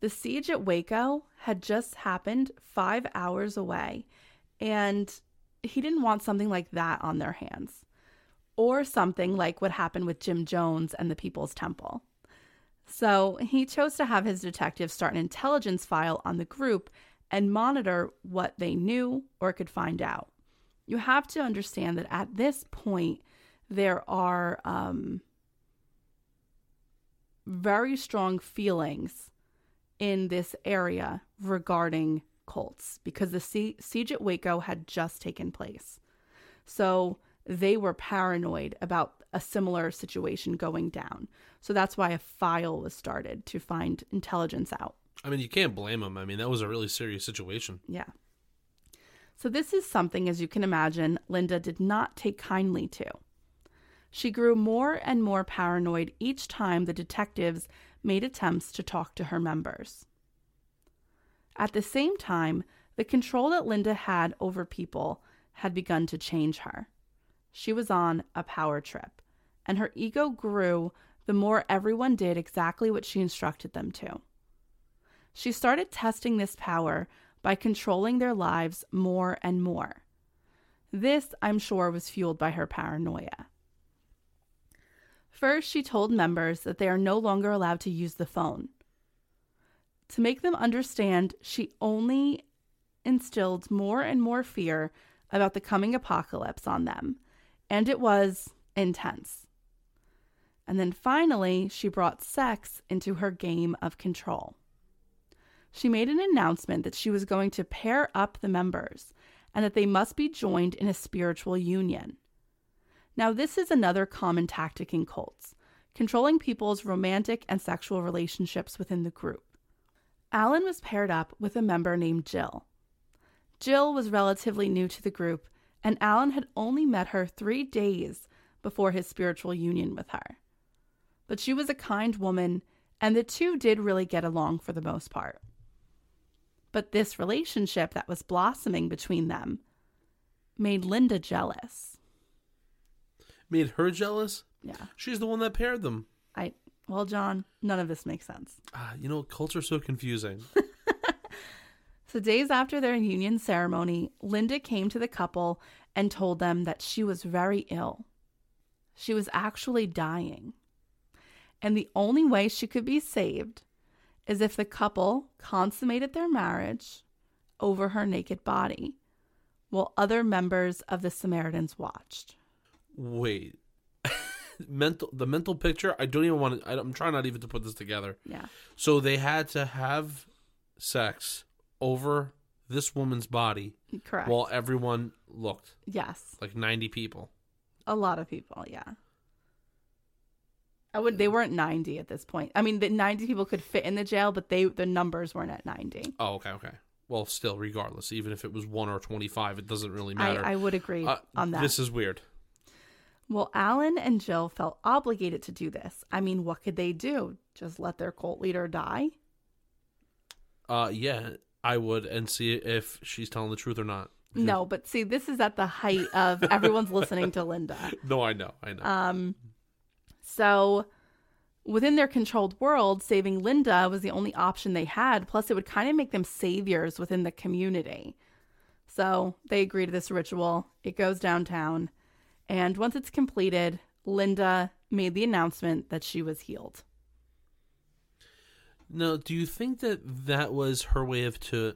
D: The siege at Waco had just happened five hours away, and he didn't want something like that on their hands, or something like what happened with Jim Jones and the People's Temple. So he chose to have his detectives start an intelligence file on the group and monitor what they knew or could find out. You have to understand that at this point, there are um, very strong feelings in this area regarding cults because the sie- siege at Waco had just taken place. So they were paranoid about a similar situation going down. So that's why a file was started to find intelligence out.
E: I mean, you can't blame them. I mean, that was a really serious situation.
D: Yeah. So this is something, as you can imagine, Linda did not take kindly to. She grew more and more paranoid each time the detectives made attempts to talk to her members. At the same time, the control that Linda had over people had begun to change her. She was on a power trip, and her ego grew the more everyone did exactly what she instructed them to. She started testing this power by controlling their lives more and more. This, I'm sure, was fueled by her paranoia. First, she told members that they are no longer allowed to use the phone. To make them understand, she only instilled more and more fear about the coming apocalypse on them, and it was intense. And then finally, she brought sex into her game of control. She made an announcement that she was going to pair up the members and that they must be joined in a spiritual union. Now, this is another common tactic in cults controlling people's romantic and sexual relationships within the group. Allen was paired up with a member named Jill. Jill was relatively new to the group, and Allen had only met her three days before his spiritual union with her. But she was a kind woman, and the two did really get along for the most part. But this relationship that was blossoming between them made Linda jealous.
E: Made her jealous?
D: Yeah.
E: She's the one that paired them.
D: I well, John, none of this makes sense.
E: Ah, you know, cults are so confusing.
D: So, days after their union ceremony, Linda came to the couple and told them that she was very ill. She was actually dying. And the only way she could be saved is if the couple consummated their marriage over her naked body while other members of the Samaritans watched.
E: Wait. mental the mental picture, I don't even want to I'm trying not even to put this together.
D: Yeah.
E: So they had to have sex over this woman's body
D: Correct.
E: while everyone looked.
D: Yes.
E: Like 90 people.
D: A lot of people, yeah. I would they weren't 90 at this point. I mean, the 90 people could fit in the jail, but they the numbers weren't at 90.
E: Oh, okay, okay. Well, still, regardless, even if it was one or twenty-five, it doesn't really
D: I,
E: matter.
D: I would agree
E: Uh,
D: on that.
E: This is weird.
D: Well, Allen and Jill felt obligated to do this. I mean, what could they do? Just let their cult leader die?
E: Uh, yeah, I would, and see if she's telling the truth or not.
D: No, but see, this is at the height of everyone's listening to Linda.
E: No, I know, I know.
D: Um, so within their controlled world, saving Linda was the only option they had. Plus, it would kind of make them saviors within the community. So they agree to this ritual. It goes downtown. And once it's completed, Linda made the announcement that she was healed.
E: Now, do you think that that was her way of to,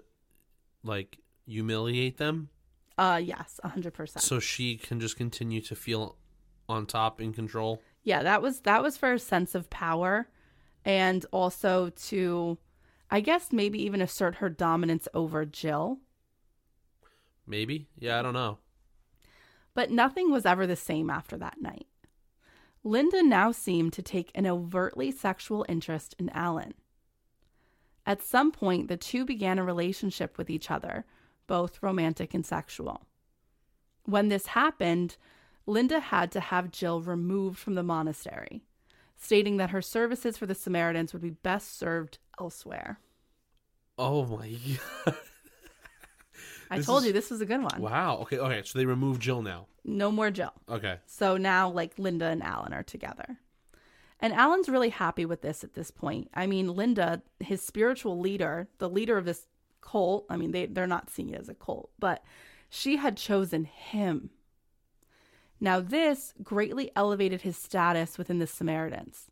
E: like, humiliate them,
D: Uh, yes, 100%.
E: so she can just continue to feel on top in control?
D: yeah, that was that was for a sense of power and also to I guess maybe even assert her dominance over Jill.
E: Maybe. Yeah, I don't know.
D: But nothing was ever the same after that night. Linda now seemed to take an overtly sexual interest in Allen. At some point, the two began a relationship with each other, both romantic and sexual. When this happened, Linda had to have Jill removed from the monastery, stating that her services for the Samaritans would be best served elsewhere.
E: Oh my god.
D: I told
E: is-
D: you this was a good one.
E: Wow. Okay. Okay. So they removed Jill now.
D: No more Jill.
E: Okay.
D: So now, like, Linda and Allen are together. And Allen's really happy with this at this point. I mean, Linda, his spiritual leader, the leader of this cult, I mean, they, they're not seeing it as a cult, but she had chosen him. Now, this greatly elevated his status within the Samaritans.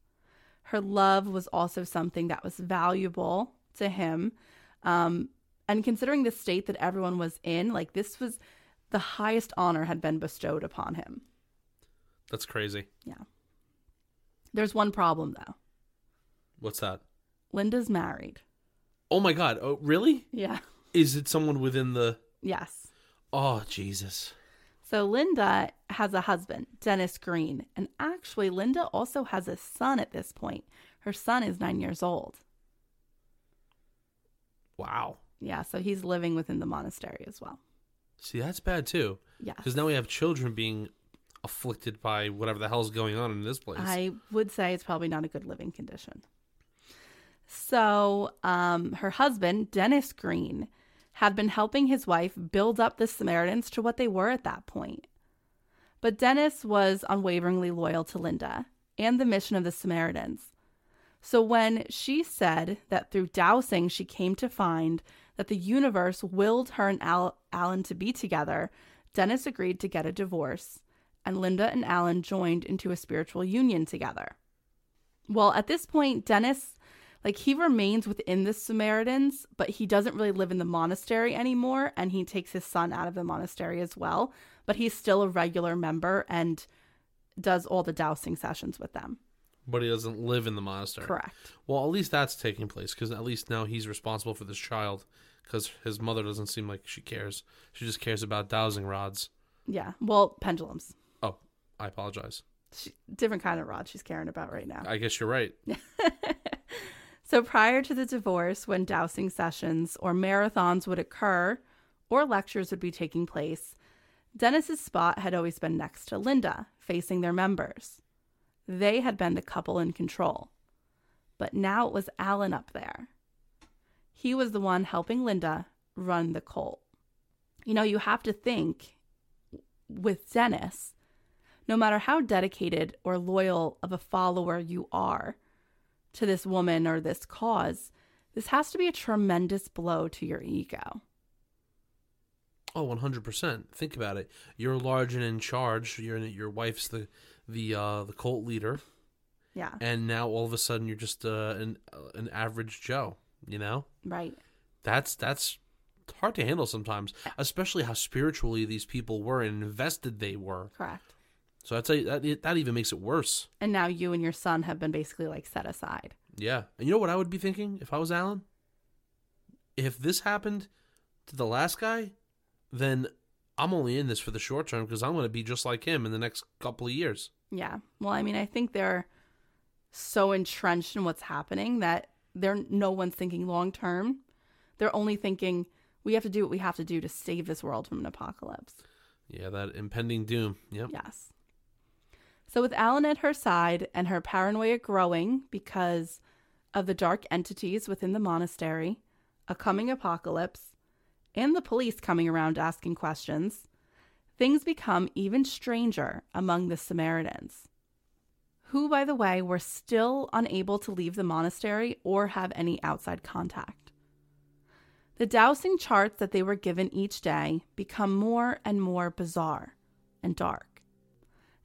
D: Her love was also something that was valuable to him. Um, and considering the state that everyone was in, like, this was the highest honor had been bestowed upon him.
E: That's crazy.
D: Yeah. There's one problem though.
E: What's that?
D: Linda's married.
E: Oh my god. Oh, really?
D: Yeah.
E: Is it someone within the
D: Yes.
E: Oh, Jesus.
D: So Linda has a husband, Dennis Green, and actually Linda also has a son at this point. Her son is 9 years old.
E: Wow.
D: Yeah, so he's living within the monastery as well.
E: See, that's bad too.
D: Yeah.
E: Because now we have children being afflicted by whatever the hell's going on in this place.
D: I would say it's probably not a good living condition. So, um, her husband, Dennis Green, had been helping his wife build up the Samaritans to what they were at that point. But Dennis was unwaveringly loyal to Linda and the mission of the Samaritans. So, when she said that through dowsing she came to find that the universe willed her and Al- Allen to be together, Dennis agreed to get a divorce, and Linda and Allen joined into a spiritual union together. Well, at this point, Dennis, like, he remains within the Samaritans, but he doesn't really live in the monastery anymore, and he takes his son out of the monastery as well. But he's still a regular member and does all the dowsing sessions with them.
E: But he doesn't live in the monastery.
D: Correct.
E: Well, at least that's taking place because at least now he's responsible for this child because his mother doesn't seem like she cares. She just cares about dowsing rods.
D: Yeah. Well, pendulums.
E: Oh, I apologize.
D: She, different kind of rod she's caring about right now.
E: I guess you're right.
D: So prior to the divorce, when dowsing sessions or marathons would occur or lectures would be taking place, Dennis's spot had always been next to Linda, facing their members. They had been the couple in control. But now it was Allen up there. He was the one helping Linda run the cult. You know, you have to think with Dennis, no matter how dedicated or loyal of a follower you are, to this woman or this cause, this has to be a tremendous blow to your ego.
E: Oh, 100%. Think about it. You're large and in charge. You're your wife's the the uh the cult leader.
D: Yeah.
E: And now all of a sudden you're just uh, an uh, an average Joe, you know?
D: Right.
E: That's that's hard to handle sometimes, especially how spiritually these people were and invested they were.
D: Correct.
E: So I'd say that that even makes it worse.
D: And now you and your son have been basically like set aside.
E: Yeah. And you know what I would be thinking if I was Allen? If this happened to the last guy, then I'm only in this for the short term because I'm going to be just like him in the next couple of years.
D: Yeah. Well, I mean, I think they're so entrenched in what's happening that they're no one's thinking long term. They're only thinking we have to do what we have to do to save this world from an apocalypse.
E: Yeah, that impending doom. Yep.
D: Yes. So, with Allen at her side and her paranoia growing because of the dark entities within the monastery, a coming apocalypse, and the police coming around asking questions, things become even stranger among the Samaritans, who, by the way, were still unable to leave the monastery or have any outside contact. The dowsing charts that they were given each day become more and more bizarre and dark.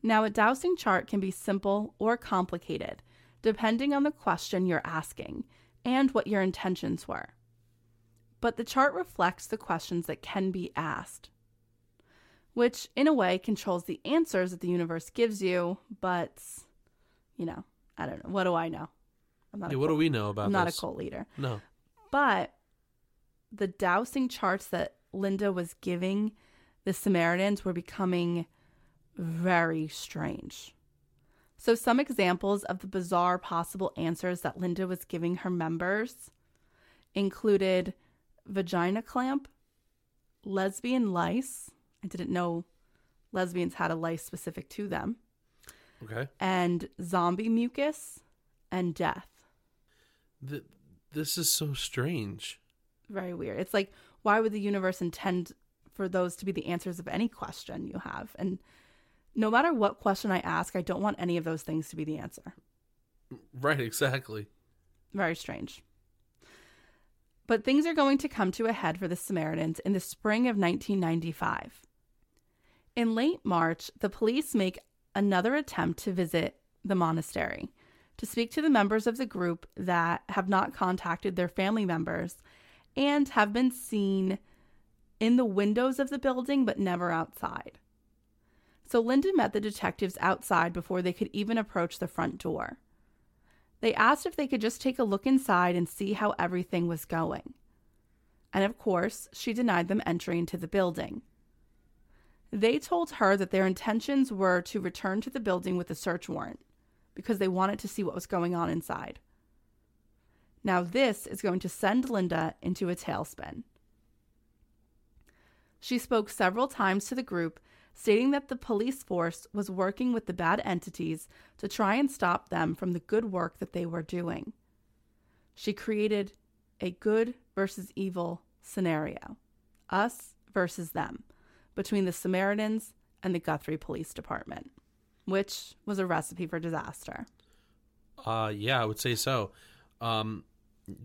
D: Now, a dowsing chart can be simple or complicated, depending on the question you're asking and what your intentions were. But the chart reflects the questions that can be asked, which in a way controls the answers that the universe gives you, but, you know, I don't know. What do I know? I'm
E: Yeah,
D: a
E: what do we know about
D: I'm not
E: this?
D: a cult leader.
E: No.
D: But the dowsing charts that Linda was giving the Samaritans were becoming very strange. So, some examples of the bizarre possible answers that Linda was giving her members included vagina clamp, lesbian lice. I didn't know lesbians had a lice specific to them,
E: Okay.
D: and zombie mucus and death.
E: Th- this is so strange.
D: Very weird. It's like, why would the universe intend for those to be the answers of any question you have? And no matter what question I ask, I don't want any of those things to be the answer.
E: Right, exactly.
D: Very strange. But things are going to come to a head for the Samaritans in the spring of 1995. In late March, the police make another attempt to visit the monastery to speak to the members of the group that have not contacted their family members and have been seen in the windows of the building but never outside. So Linda met the detectives outside before they could even approach the front door. They asked if they could just take a look inside and see how everything was going. And of course, she denied them entry into the building. They told her that their intentions were to return to the building with a search warrant because they wanted to see what was going on inside. Now, this is going to send Linda into a tailspin. She spoke several times to the group, stating that the police force was working with the bad entities to try and stop them from the good work that they were doing. She created a good versus evil scenario us versus them between the Samaritans and the Guthrie Police Department, which was a recipe for disaster.
E: Uh, yeah, I would say so. Um,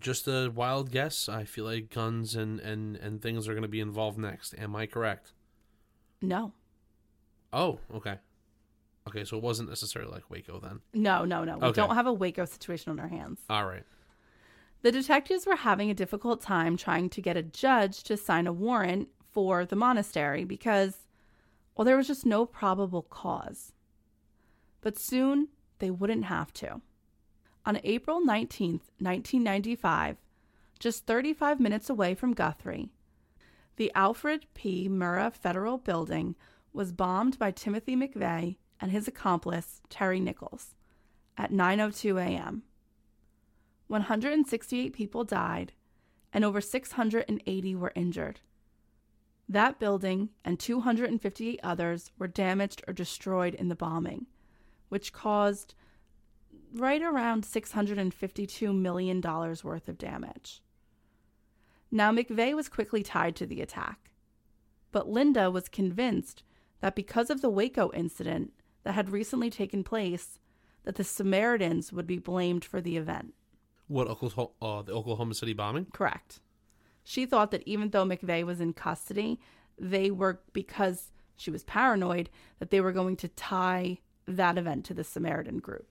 E: just a wild guess. I feel like guns and and and things are going to be involved next. Am I correct?
D: No.
E: Oh, okay. Okay, so it wasn't necessarily like Waco then.
D: No, no, no. We
E: Okay.
D: don't have a Waco situation on our hands.
E: All right.
D: The detectives were having a difficult time trying to get a judge to sign a warrant for the monastery because, well, there was just no probable cause. But soon they wouldn't have to. On April 19th, 1995, just 35 minutes away from Guthrie, the Alfred P. Murrah Federal Building was bombed by Timothy McVeigh and his accomplice, Terry Nichols, at 9:02 a.m. 168 people died and over 680 were injured. That building and 258 others were damaged or destroyed in the bombing, which caused right around $652 million worth of damage. Now, McVeigh was quickly tied to the attack, but Linda was convinced that because of the Waco incident that had recently taken place, that the Samaritans would be blamed for the event.
E: What Oklahoma, uh, the Oklahoma City bombing?
D: Correct. She thought that even though McVeigh was in custody, they were, because she was paranoid, that they were going to tie that event to the Samaritan group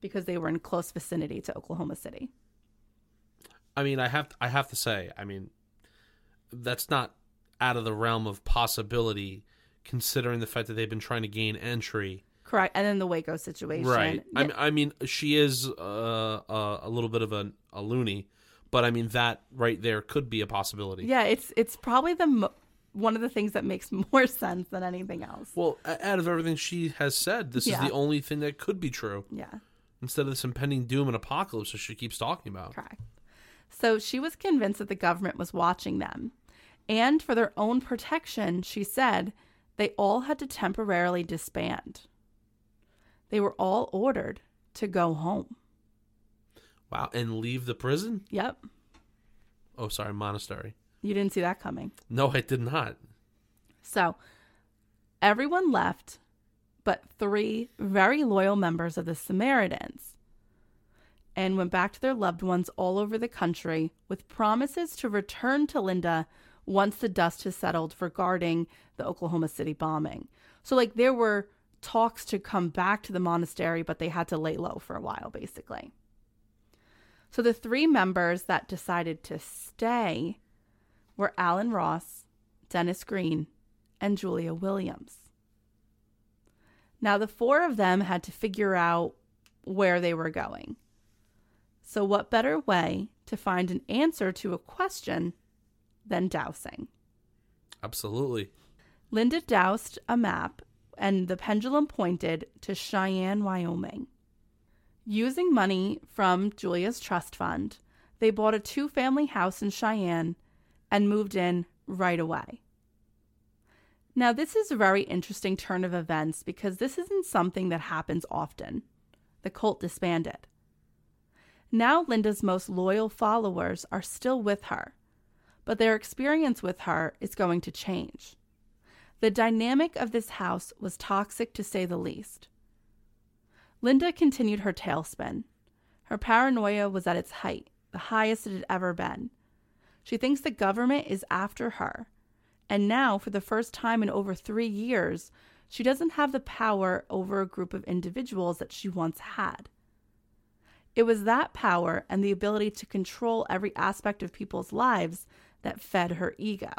D: because they were in close vicinity to Oklahoma City.
E: I mean, I have I have to say, I mean, that's not out of the realm of possibility, considering the fact that they've been trying to gain entry.
D: Correct. And then the Waco situation.
E: Right. I, mean, I mean, she is uh, uh, a little bit of a, a loony, but I mean that right there could be a possibility.
D: Yeah, it's it's probably the mo- one of the things that makes more sense than anything else.
E: Well, out of everything she has said, this
D: Yeah.
E: is the only thing that could be true.
D: Yeah.
E: Instead of this impending doom and apocalypse that she keeps talking about.
D: Correct. So she was convinced that the government was watching them. And for their own protection, she said they all had to temporarily disband. They were all ordered to go home.
E: Wow, and leave the prison?
D: Yep.
E: Oh, sorry, monastery.
D: You didn't see that coming.
E: No, I did not.
D: So everyone left but three very loyal members of the Samaritans and went back to their loved ones all over the country with promises to return to Linda once the dust has settled regarding the Oklahoma City bombing. So, like, there were talks to come back to the monastery, but they had to lay low for a while, basically. So, the three members that decided to stay were Allen Ross, Dennis Green, and Julia Williams. Now, the four of them had to figure out where they were going. So, what better way to find an answer to a question than dowsing?
E: Absolutely.
D: Linda dowsed a map and the pendulum pointed to Cheyenne, Wyoming. Using money from Julia's trust fund, they bought a two family house in Cheyenne and moved in right away. Now, this is a very interesting turn of events because this isn't something that happens often. The cult disbanded. Now, Linda's most loyal followers are still with her, but their experience with her is going to change. The dynamic of this house was toxic to say the least. Linda continued her tailspin. Her paranoia was at its height, the highest it had ever been. She thinks the government is after her. And now, for the first time in over three years, she doesn't have the power over a group of individuals that she once had. It was that power and the ability to control every aspect of people's lives that fed her ego.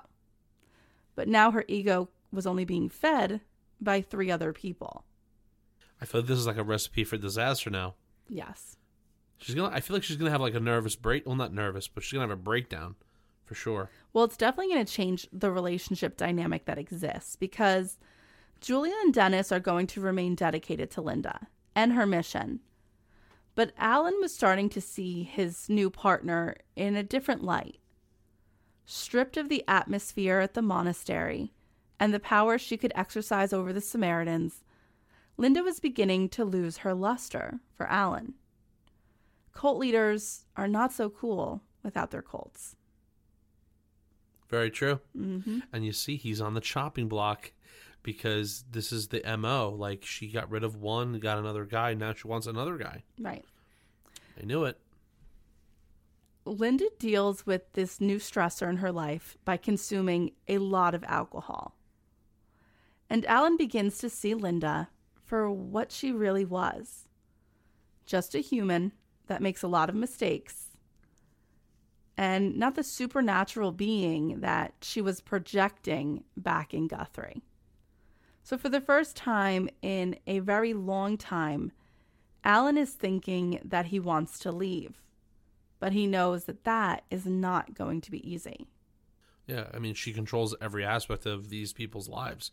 D: But now her ego was only being fed by three other people.
E: I feel like this is like a recipe for disaster now.
D: Yes.
E: She's gonna. I feel like she's gonna have like a nervous break. Well, not nervous, but she's gonna have a breakdown, for sure.
D: Well, it's definitely going to change the relationship dynamic that exists because Julia and Dennis are going to remain dedicated to Linda and her mission. But Allen was starting to see his new partner in a different light. Stripped of the atmosphere at the monastery and the power she could exercise over the Samaritans, Linda was beginning to lose her luster for Allen. Cult leaders are not so cool without their cults.
E: Very true.
D: Mm-hmm.
E: And you see, he's on the chopping block because this is the mo. Like she got rid of one, got another guy. Now she wants another guy.
D: Right.
E: I knew it.
D: Linda deals with this new stressor in her life by consuming a lot of alcohol. And Allen begins to see Linda for what she really was just a human that makes a lot of mistakes, and not the supernatural being that she was projecting back in Guthrie. So, for the first time in a very long time, Allen is thinking that he wants to leave, but he knows that that is not going to be easy.
E: Yeah, I mean, she controls every aspect of these people's lives.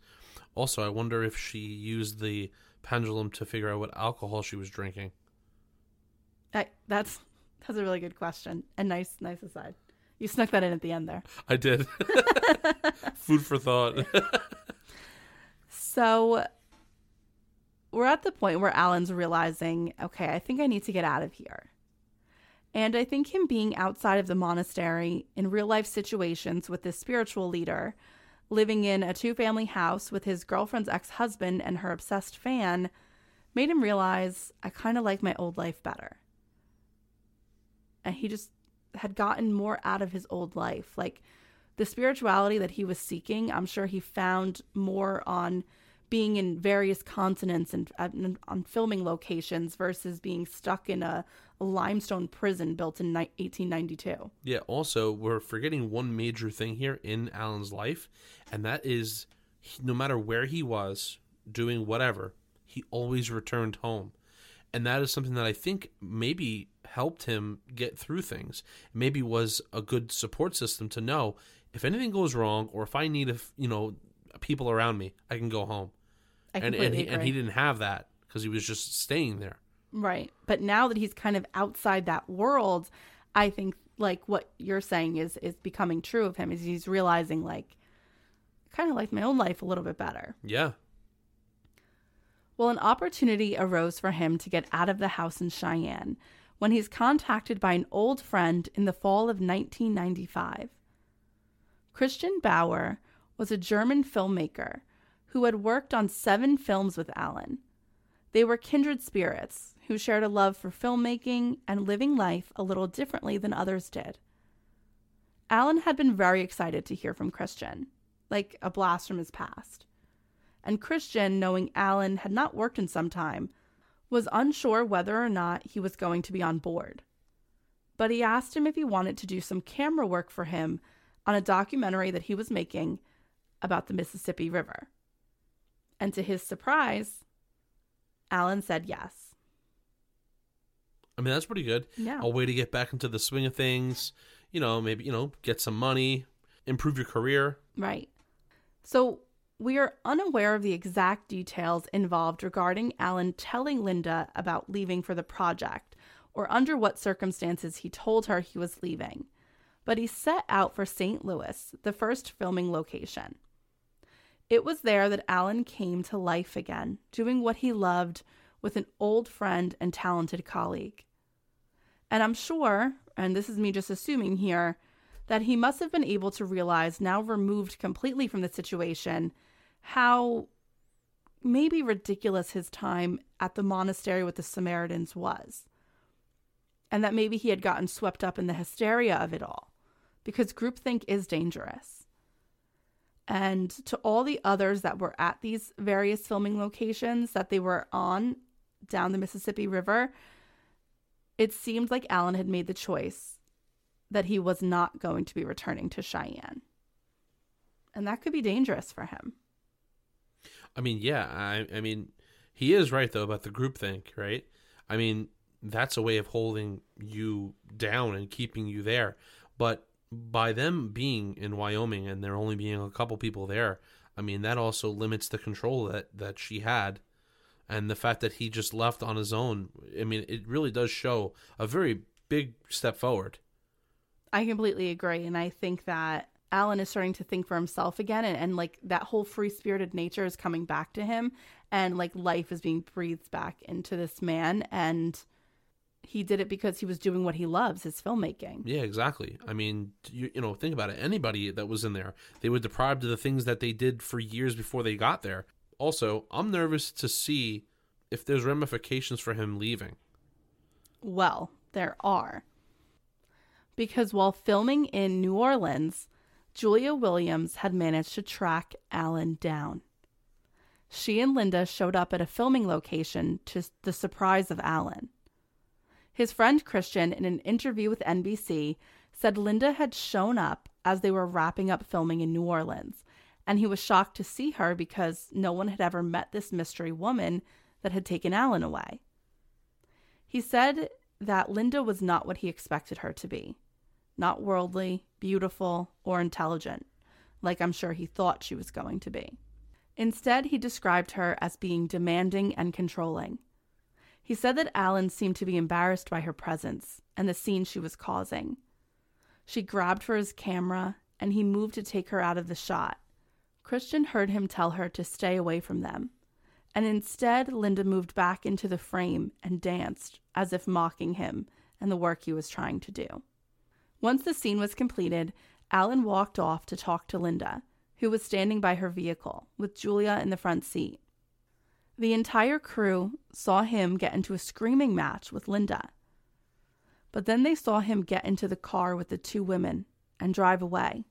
E: Also, I wonder if she used the pendulum to figure out what alcohol she was drinking.
D: I, that's that's a really good question and nice nice aside. You snuck that in at the end there.
E: I did. Food for thought.
D: so we're at the point where Allen's realizing, okay, I think I need to get out of here. And I think him being outside of the monastery in real life situations with this spiritual leader, living in a two family house with his girlfriend's ex husband and her obsessed fan, made him realize I kind of like my old life better. And he just had gotten more out of his old life. Like the spirituality that he was seeking, I'm sure he found more on being in various continents and, and on filming locations versus being stuck in a, a limestone prison built in ni- 1892.
E: Yeah, also, we're forgetting one major thing here in Allen's life, and that is no matter where he was doing whatever, he always returned home. And that is something that I think maybe helped him get through things. Maybe was a good support system to know if anything goes wrong or if I need a, you know, people around me, I can go home.
D: I
E: and and he, and he didn't have that because he was just staying there.
D: Right. But now that he's kind of outside that world, I think like what you're saying is is becoming true of him is he's realizing like kind of like my own life a little bit better.
E: Yeah.
D: Well, an opportunity arose for him to get out of the house in Cheyenne when he's contacted by an old friend in the fall of 1995. Christian Bauer was a German filmmaker who had worked on seven films with Allen. They were kindred spirits who shared a love for filmmaking and living life a little differently than others did. Allen had been very excited to hear from Christian, like a blast from his past. And Christian, knowing Allen had not worked in some time, was unsure whether or not he was going to be on board. But he asked him if he wanted to do some camera work for him on a documentary that he was making about the Mississippi River. And to his surprise, Allen said yes.
E: I mean, that's pretty good.
D: Yeah.
E: A way to get back into the swing of things. You know, maybe, you know, get some money, improve your career.
D: Right. So we are unaware of the exact details involved regarding Allen telling Linda about leaving for the project or under what circumstances he told her he was leaving. But he set out for St. Louis, the first filming location. It was there that Allen came to life again, doing what he loved with an old friend and talented colleague. And I'm sure, and this is me just assuming here, that he must have been able to realize, now removed completely from the situation, how maybe ridiculous his time at the monastery with the Samaritans was. And that maybe he had gotten swept up in the hysteria of it all, because groupthink is dangerous. And to all the others that were at these various filming locations that they were on down the Mississippi River, it seemed like Allen had made the choice that he was not going to be returning to Cheyenne. And that could be dangerous for him.
E: I mean, yeah, I, I mean, he is right though about the group think, right? I mean, that's a way of holding you down and keeping you there. But by them being in Wyoming and there only being a couple people there, I mean, that also limits the control that that she had and the fact that he just left on his own. I mean, it really does show a very big step forward.
D: I completely agree. And I think that Allen is starting to think for himself again. And, and like that whole free spirited nature is coming back to him. And like life is being breathed back into this man. And he did it because he was doing what he loves his filmmaking.
E: Yeah, exactly. I mean, you, you know, think about it. Anybody that was in there, they were deprived of the things that they did for years before they got there. Also, I'm nervous to see if there's ramifications for him leaving.
D: Well, there are. Because while filming in New Orleans, Julia Williams had managed to track Allen down. She and Linda showed up at a filming location to the surprise of Allen. His friend Christian, in an interview with NBC, said Linda had shown up as they were wrapping up filming in New Orleans and he was shocked to see her because no one had ever met this mystery woman that had taken Allen away. He said that Linda was not what he expected her to be not worldly, beautiful, or intelligent, like I'm sure he thought she was going to be. Instead, he described her as being demanding and controlling. He said that Allen seemed to be embarrassed by her presence and the scene she was causing. She grabbed for his camera and he moved to take her out of the shot. Christian heard him tell her to stay away from them, and instead Linda moved back into the frame and danced, as if mocking him and the work he was trying to do. Once the scene was completed, Allen walked off to talk to Linda, who was standing by her vehicle, with Julia in the front seat. The entire crew saw him get into a screaming match with Linda. But then they saw him get into the car with the two women and drive away.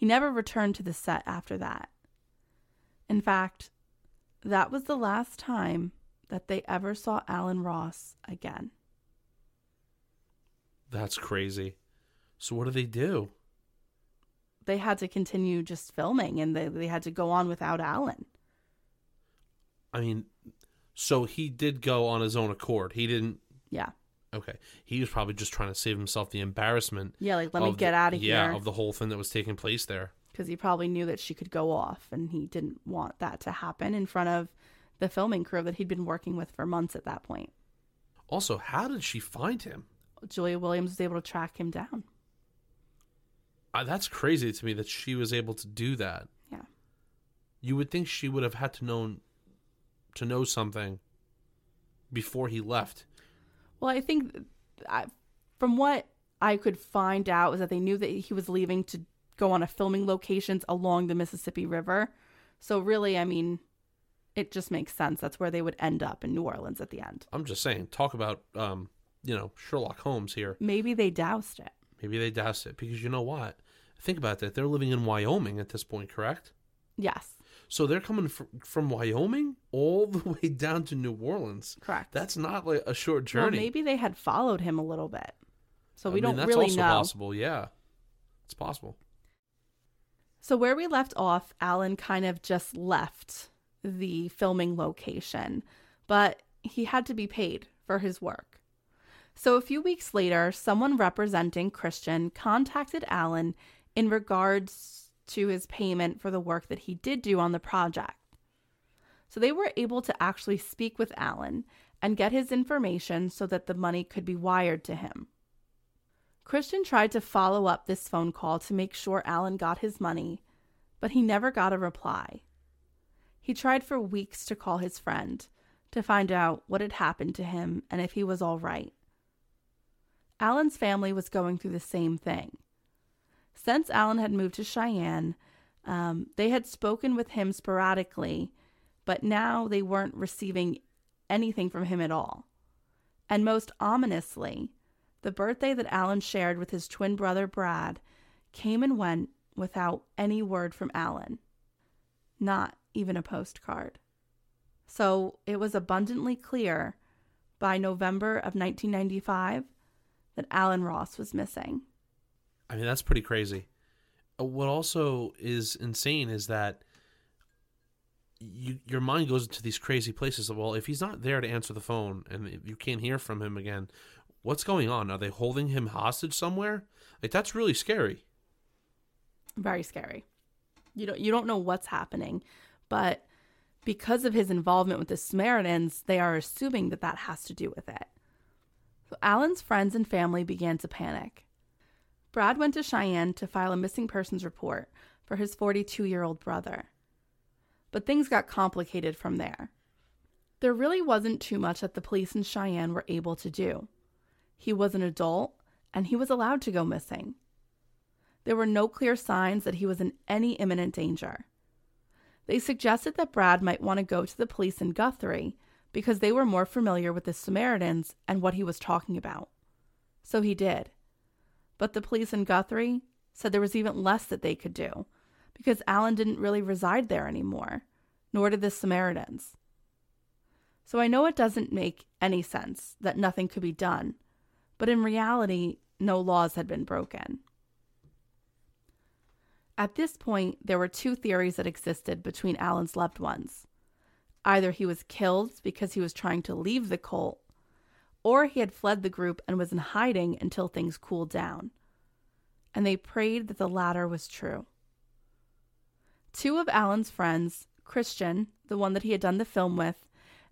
D: He never returned to the set after that. In fact, that was the last time that they ever saw Allen Ross again.
E: That's crazy. So what do they do?
D: They had to continue just filming and they, they had to go on without Allen.
E: I mean, so he did go on his own accord. He didn't.
D: Yeah.
E: Okay. He was probably just trying to save himself the embarrassment.
D: Yeah, like let me get
E: the,
D: out of
E: yeah,
D: here.
E: Yeah, of the whole thing that was taking place there.
D: Because he probably knew that she could go off, and he didn't want that to happen in front of the filming crew that he'd been working with for months at that point.
E: Also, how did she find him?
D: Julia Williams was able to track him down.
E: Uh, that's crazy to me that she was able to do that.
D: Yeah.
E: You would think she would have had to know to know something before he left.
D: Well, I think I, from what I could find out was that they knew that he was leaving to go on a filming locations along the Mississippi River. So really, I mean, it just makes sense. That's where they would end up in New Orleans at the end.
E: I'm just saying, talk about um, you know, Sherlock Holmes here.
D: Maybe they dowsed it.
E: Maybe they dowsed it because you know what? Think about that. They're living in Wyoming at this point, correct?
D: Yes.
E: So they're coming fr- from Wyoming all the way down to New Orleans.
D: Correct.
E: That's not like a short journey.
D: Well, maybe they had followed him a little bit. So we
E: I mean,
D: don't
E: that's
D: really
E: also
D: know.
E: possible. Yeah, it's possible.
D: So where we left off, Allen kind of just left the filming location, but he had to be paid for his work. So a few weeks later, someone representing Christian contacted Allen in regards to his payment for the work that he did do on the project. So they were able to actually speak with Allen and get his information so that the money could be wired to him. Christian tried to follow up this phone call to make sure Allen got his money, but he never got a reply. He tried for weeks to call his friend to find out what had happened to him and if he was all right, Allen's family was going through the same thing. Since Allen had moved to Cheyenne, um, they had spoken with him sporadically, but now they weren't receiving anything from him at all. And most ominously, the birthday that Allen shared with his twin brother Brad came and went without any word from Allen. Not even a postcard. So it was abundantly clear by November of 1995 that Allen Ross was missing.
E: I mean, that's pretty crazy. Uh, What also is insane is that you, your mind goes into these crazy places. Well, if he's not there to answer the phone and you can't hear from him again, what's going on? Are they holding him hostage somewhere? Like that's really scary.
D: Very scary. You don't you don't know what's happening, but because of his involvement with the Samaritans, they are assuming that that has to do with it. So Allen's friends and family began to panic. Brad went to Cheyenne to file a missing persons report for his 42 year old brother. But things got complicated from there. There really wasn't too much that the police in Cheyenne were able to do. He was an adult and he was allowed to go missing. There were no clear signs that he was in any imminent danger. They suggested that Brad might want to go to the police in Guthrie because they were more familiar with the Samaritans and what he was talking about. So he did. But the police in Guthrie said there was even less that they could do because Allen didn't really reside there anymore, nor did the Samaritans. So I know it doesn't make any sense that nothing could be done, but in reality, no laws had been broken. At this point, there were two theories that existed between Allen's loved ones. Either he was killed because he was trying to leave the cult, or he had fled the group and was in hiding until things cooled down. And they prayed that the latter was true. Two of Allen's friends, Christian, the one that he had done the film with,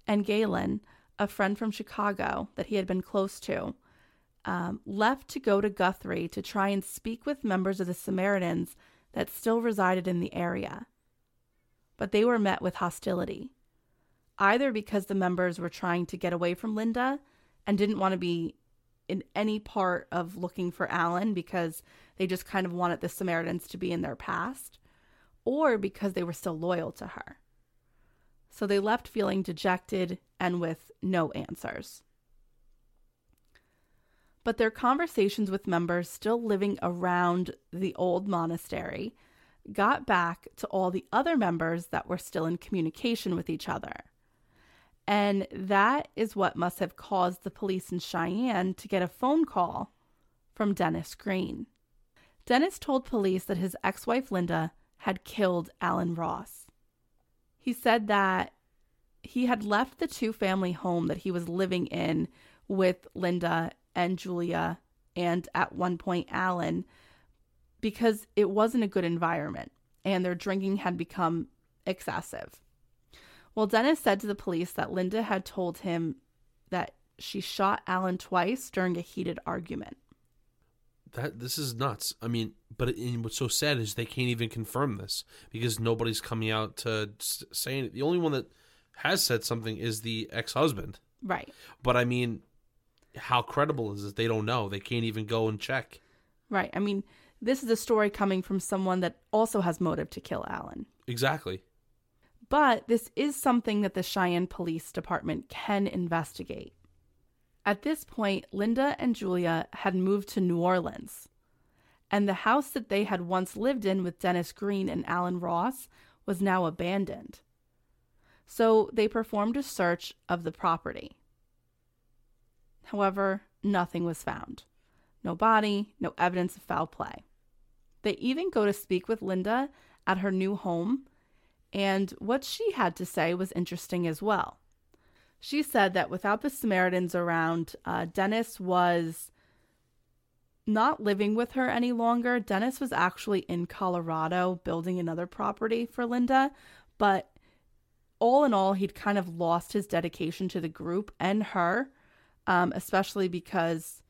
D: and Galen, a friend from Chicago that he had been close to, um, left to go to Guthrie to try and speak with members of the Samaritans that still resided in the area. But they were met with hostility, either because the members were trying to get away from Linda and didn't want to be in any part of looking for Allen because they just kind of wanted the Samaritans to be in their past, or because they were still loyal to her. So they left feeling dejected and with no answers. But their conversations with members still living around the old monastery got back to all the other members that were still in communication with each other. And that is what must have caused the police in Cheyenne to get a phone call from Dennis Green. Dennis told police that his ex wife Linda had killed Allen Ross. He said that he had left the two family home that he was living in with Linda and Julia and at one point Allen because it wasn't a good environment and their drinking had become excessive. Well, Dennis said to the police that Linda had told him that she shot Allen twice during a heated argument.
E: That this is nuts. I mean, but it, what's so sad is they can't even confirm this because nobody's coming out to s- say it. The only one that has said something is the ex-husband.
D: Right.
E: But I mean, how credible is it? They don't know. They can't even go and check.
D: Right. I mean, this is a story coming from someone that also has motive to kill Allen.
E: Exactly.
D: But this is something that the Cheyenne Police Department can investigate. At this point, Linda and Julia had moved to New Orleans, and the house that they had once lived in with Dennis Green and Allen Ross was now abandoned. So they performed a search of the property. However, nothing was found no body, no evidence of foul play. They even go to speak with Linda at her new home, and what she had to say was interesting as well. She said that without the Samaritans around, uh, Dennis was not living with her any longer. Dennis was actually in Colorado building another property for Linda, but all in all, he'd kind of lost his dedication to the group and her, um, especially because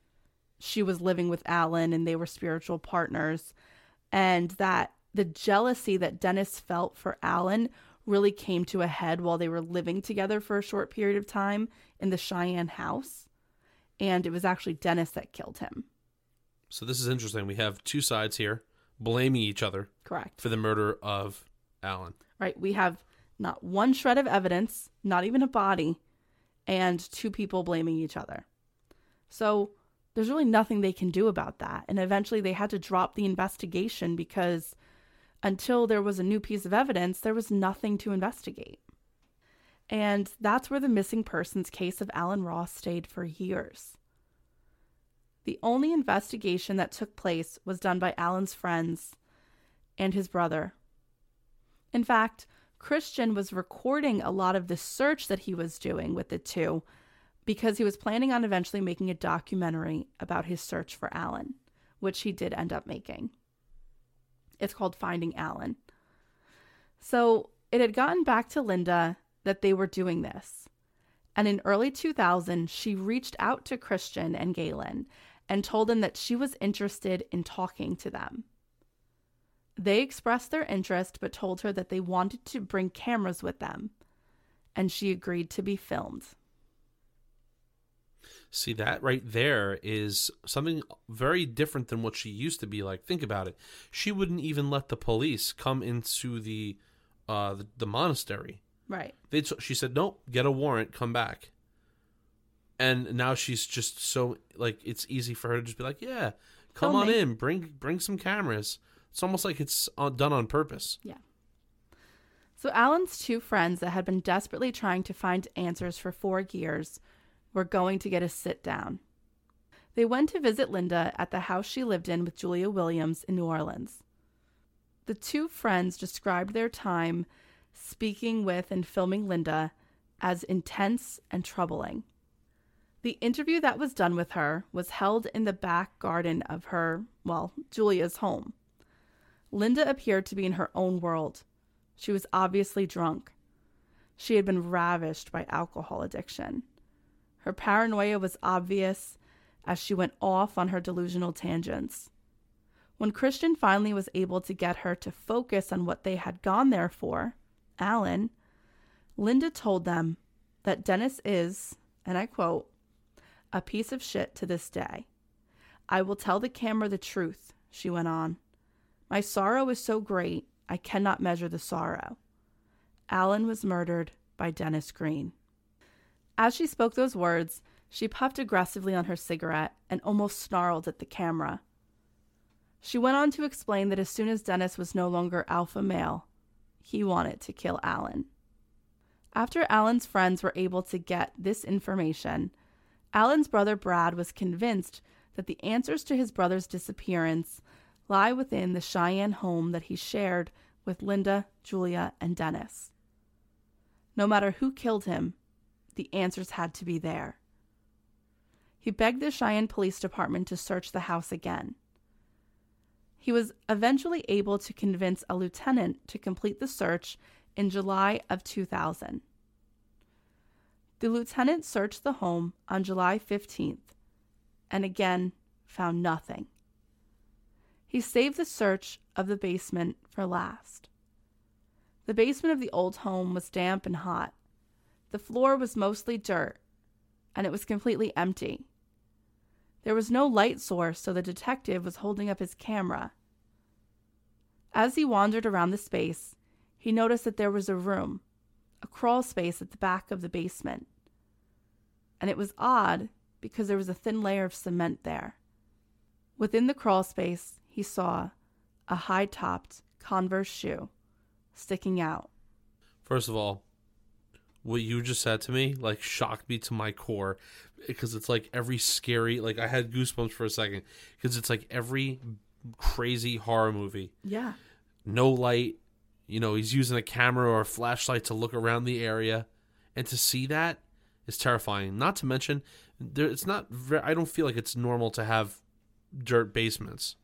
D: she was living with Allen and they were spiritual partners. And that the jealousy that Dennis felt for Allen really came to a head while they were living together for a short period of time in the Cheyenne house. and it was actually Dennis that killed him.
E: So this is interesting. We have two sides here blaming each other
D: Correct.
E: for the murder of Allen.
D: Right? We have not one shred of evidence, not even a body, and two people blaming each other. So there's really nothing they can do about that. And eventually they had to drop the investigation because until there was a new piece of evidence, there was nothing to investigate. And that's where the missing persons case of Allen Ross stayed for years. The only investigation that took place was done by Allen's friends and his brother. In fact, Christian was recording a lot of the search that he was doing with the two because he was planning on eventually making a documentary about his search for Allen, which he did end up making. It's called Finding Allen. So it had gotten back to Linda that they were doing this. And in early 2000, she reached out to Christian and Galen and told them that she was interested in talking to them. They expressed their interest but told her that they wanted to bring cameras with them, and she agreed to be filmed.
E: See, that right there is something very different than what she used to be like. Think about it. She wouldn't even let the police come into the uh, the, the monastery.
D: Right.
E: They she said, "Nope, get a warrant, come back." And now she's just so like it's easy for her to just be like, "Yeah, come on in, bring bring some cameras." It's almost like it's uh, done on purpose.
D: Yeah. So Allen's two friends that had been desperately trying to find answers for 4 years were going to get a sit down. They went to visit Linda at the house she lived in with Julia Williams in New Orleans. The two friends described their time speaking with and filming Linda as intense and troubling. The interview that was done with her was held in the back garden of her, well, Julia's home. Linda appeared to be in her own world. She was obviously drunk. She had been ravished by alcohol addiction. Her paranoia was obvious as she went off on her delusional tangents. When Christian finally was able to get her to focus on what they had gone there for, Allen, Linda told them that Dennis is, and I quote, a piece of shit to this day. I will tell the camera the truth, she went on. My sorrow is so great, I cannot measure the sorrow. Allen was murdered by Dennis Green. As she spoke those words, she puffed aggressively on her cigarette and almost snarled at the camera. She went on to explain that as soon as Dennis was no longer alpha male, he wanted to kill Allen. After Allen's friends were able to get this information, Allen's brother Brad was convinced that the answers to his brother's disappearance lie within the Cheyenne home that he shared with Linda, Julia, and Dennis. No matter who killed him, the answers had to be there. He begged the Cheyenne Police Department to search the house again. He was eventually able to convince a lieutenant to complete the search in July of 2000. The lieutenant searched the home on July 15th and again found nothing. He saved the search of the basement for last. The basement of the old home was damp and hot. The floor was mostly dirt, and it was completely empty. There was no light source, so the detective was holding up his camera. As he wandered around the space, he noticed that there was a room, a crawl space at the back of the basement. And it was odd because there was a thin layer of cement there. Within the crawl space, he saw a high topped Converse shoe sticking out.
E: First of all, what you just said to me like shocked me to my core because it's like every scary like I had goosebumps for a second because it's like every crazy horror movie.
D: Yeah.
E: No light, you know, he's using a camera or a flashlight to look around the area and to see that is terrifying. Not to mention there it's not very, I don't feel like it's normal to have dirt basements.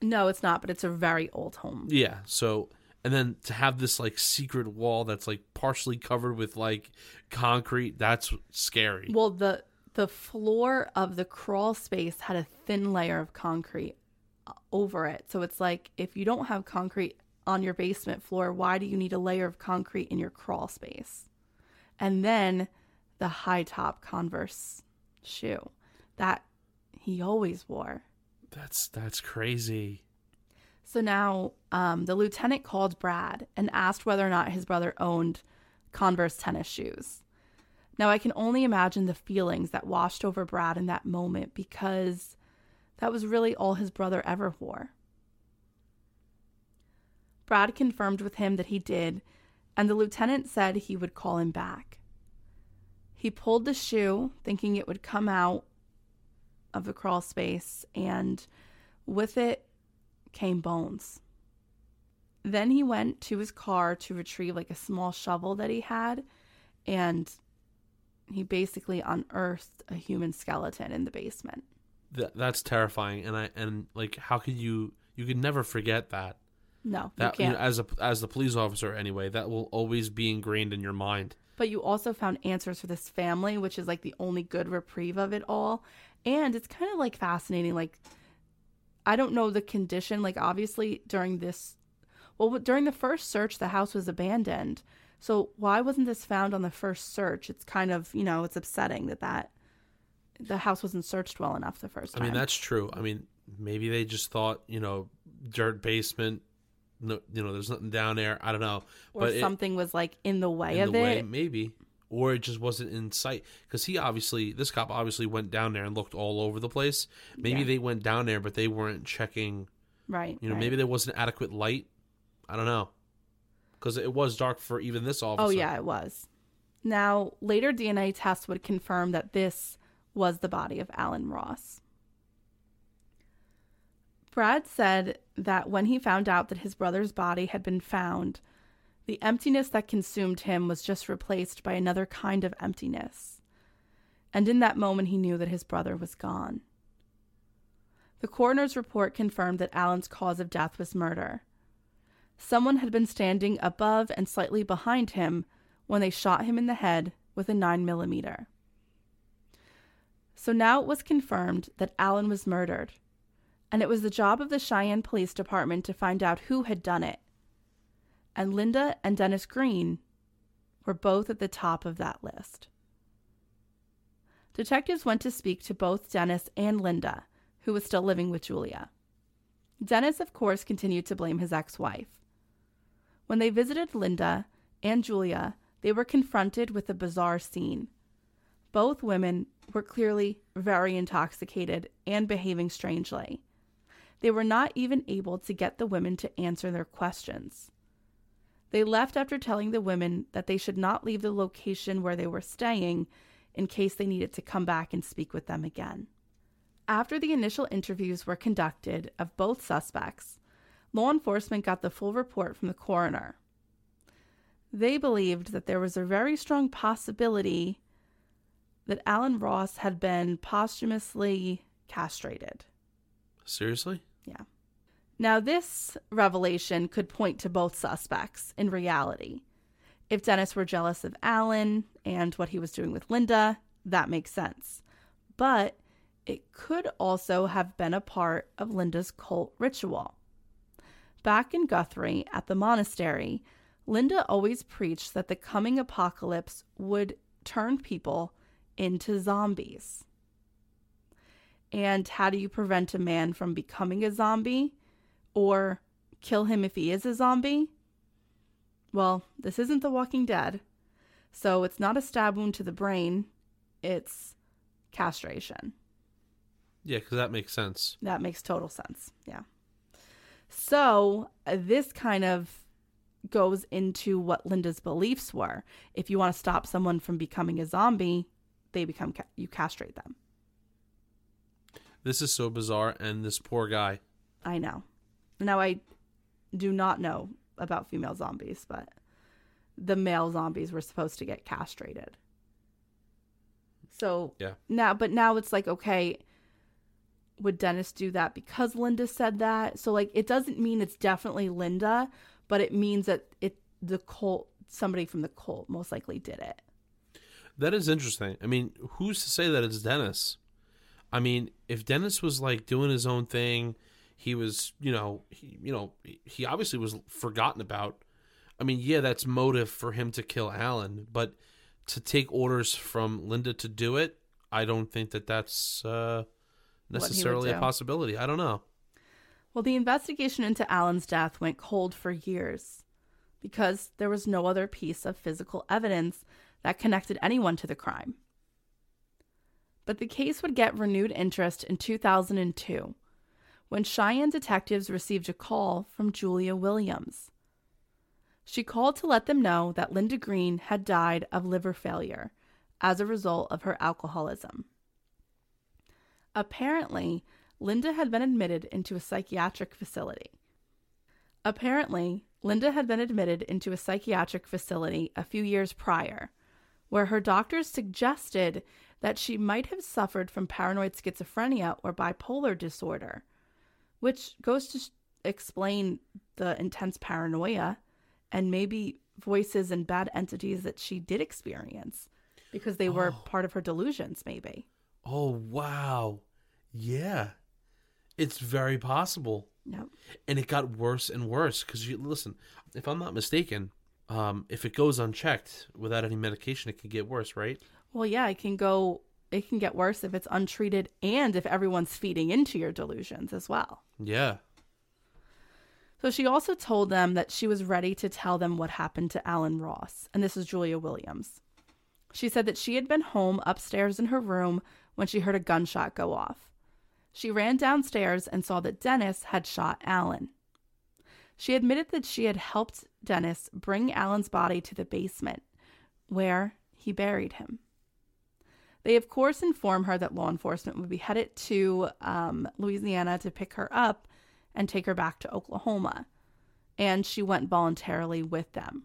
D: No, it's not, but it's a very old home.
E: Yeah, so and then to have this like secret wall that's like partially covered with like concrete that's scary
D: well the the floor of the crawl space had a thin layer of concrete uh, over it so it's like if you don't have concrete on your basement floor why do you need a layer of concrete in your crawl space and then the high top converse shoe that he always wore.
E: That's that's crazy.
D: So now um, the lieutenant called Brad and asked whether or not his brother owned Converse tennis shoes. Now I can only imagine the feelings that washed over Brad in that moment because that was really all his brother ever wore. Brad confirmed with him that he did, and the lieutenant said he would call him back. He pulled the shoe, thinking it would come out of the crawl space, and with it came bones. Then he went to his car to retrieve like a small shovel that he had, and he basically unearthed a human skeleton in the basement.
E: That that's terrifying, and I and like how could you you could never forget that.
D: No,
E: that
D: you can't.
E: know, as a as the police officer anyway, that will always be ingrained in your mind.
D: But you also found answers for this family, which is like the only good reprieve of it all. And it's kind of like fascinating. Like, I don't know the condition. Like, obviously, during this, well, during the first search, the house was abandoned. So, why wasn't this found on the first search? It's kind of, you know, it's upsetting that that the house wasn't searched well enough the first time.
E: I mean, that's true. I mean, maybe they just thought, you know, dirt basement, no, you know, there's nothing down there. I don't know,
D: or
E: but it-
D: something was like in the way
E: in
D: of
E: the
D: it.
E: way, maybe, or it just wasn't in sight because he obviously, this cop obviously went down there and looked all over the place. Maybe
D: Yeah.
E: they went down there, but they weren't checking.
D: Right.
E: You know,
D: right.
E: maybe there wasn't adequate light. I don't know, because it was dark for even this oh, officer.
D: Oh, yeah, it was. Now, later DNA tests would confirm that this was the body of Allen Ross. Brad said that when he found out that his brother's body had been found, the emptiness that consumed him was just replaced by another kind of emptiness. And in that moment, he knew that his brother was gone. The coroner's report confirmed that Allen's cause of death was murder. Someone had been standing above and slightly behind him when they shot him in the head with a 9 millimeter. So now it was confirmed that Allen was murdered, and it was the job of the Cheyenne Police Department to find out who had done it. And Linda and Dennis Green were both at the top of that list. Detectives went to speak to both Dennis and Linda, who was still living with Julia. Dennis, of course, continued to blame his ex wife. When they visited Linda and Julia, they were confronted with a bizarre scene. Both women were clearly very intoxicated and behaving strangely. They were not even able to get the women to answer their questions. They left after telling the women that they should not leave the location where they were staying in case they needed to come back and speak with them again. After the initial interviews were conducted of both suspects, law enforcement got the full report from the coroner. They believed that there was a very strong possibility that Allen Ross had been posthumously castrated.
E: Seriously?
D: Now, this revelation could point to both suspects in reality. If Dennis were jealous of Allen and what he was doing with Linda, that makes sense. But it could also have been a part of Linda's cult ritual. Back in Guthrie at the monastery, Linda always preached that the coming apocalypse would turn people into zombies. And how do you prevent a man from becoming a zombie or kill him if he is a zombie? Well, this isn't The Walking Dead, so it's not a stab wound to the brain, it's castration.
E: Yeah, because that makes sense.
D: That makes total sense. Yeah. So, this kind of goes into what Linda's beliefs were. If you want to stop someone from becoming a zombie, they become ca- you castrate them.
E: This is so bizarre, and this poor guy.
D: I know. Now I do not know about female zombies, but the male zombies were supposed to get castrated. So
E: Yeah.
D: now, but now it's like, okay, would Dennis do that because Linda said that? So like, it doesn't mean it's definitely Linda, but it means that it the cult, somebody from the cult, most likely did it.
E: That is interesting. I mean, who's to say that it's Dennis? I mean, if Dennis was like doing his own thing, he was, you know, he, you know, he obviously was forgotten about. I mean, yeah, that's motive for him to kill Allen, but to take orders from Linda to do it, I don't think that that's uh, necessarily a possibility. I don't know.
D: Well, the investigation into Allen's death went cold for years because there was no other piece of physical evidence that connected anyone to the crime. But the case would get renewed interest in 2002 when Cheyenne detectives received a call from Julia Williams. She called to let them know that Linda Green had died of liver failure as a result of her alcoholism. Apparently, Linda had been admitted into a psychiatric facility. Apparently, Linda had been admitted into a psychiatric facility a few years prior, where her doctors suggested that she might have suffered from paranoid schizophrenia or bipolar disorder, which goes to sh- explain the intense paranoia and maybe voices and bad entities that she did experience because they were
E: Oh.
D: part of her delusions, maybe.
E: Oh wow, yeah, it's very possible.
D: Yep.
E: And it got worse and worse because you listen. If I'm not mistaken, um, if it goes unchecked without any medication, it can get worse, right?
D: Well, yeah, it can go, it can get worse if it's untreated and if everyone's feeding into your delusions as well.
E: Yeah.
D: So she also told them that she was ready to tell them what happened to Allen Ross, and this is Julia Williams. She said that she had been home upstairs in her room when she heard a gunshot go off. She ran downstairs and saw that Dennis had shot Allen. She admitted that she had helped Dennis bring Allen's body to the basement, where he buried him. They, of course, inform her that law enforcement would be headed to um, Louisiana to pick her up and take her back to Oklahoma, and she went voluntarily with them.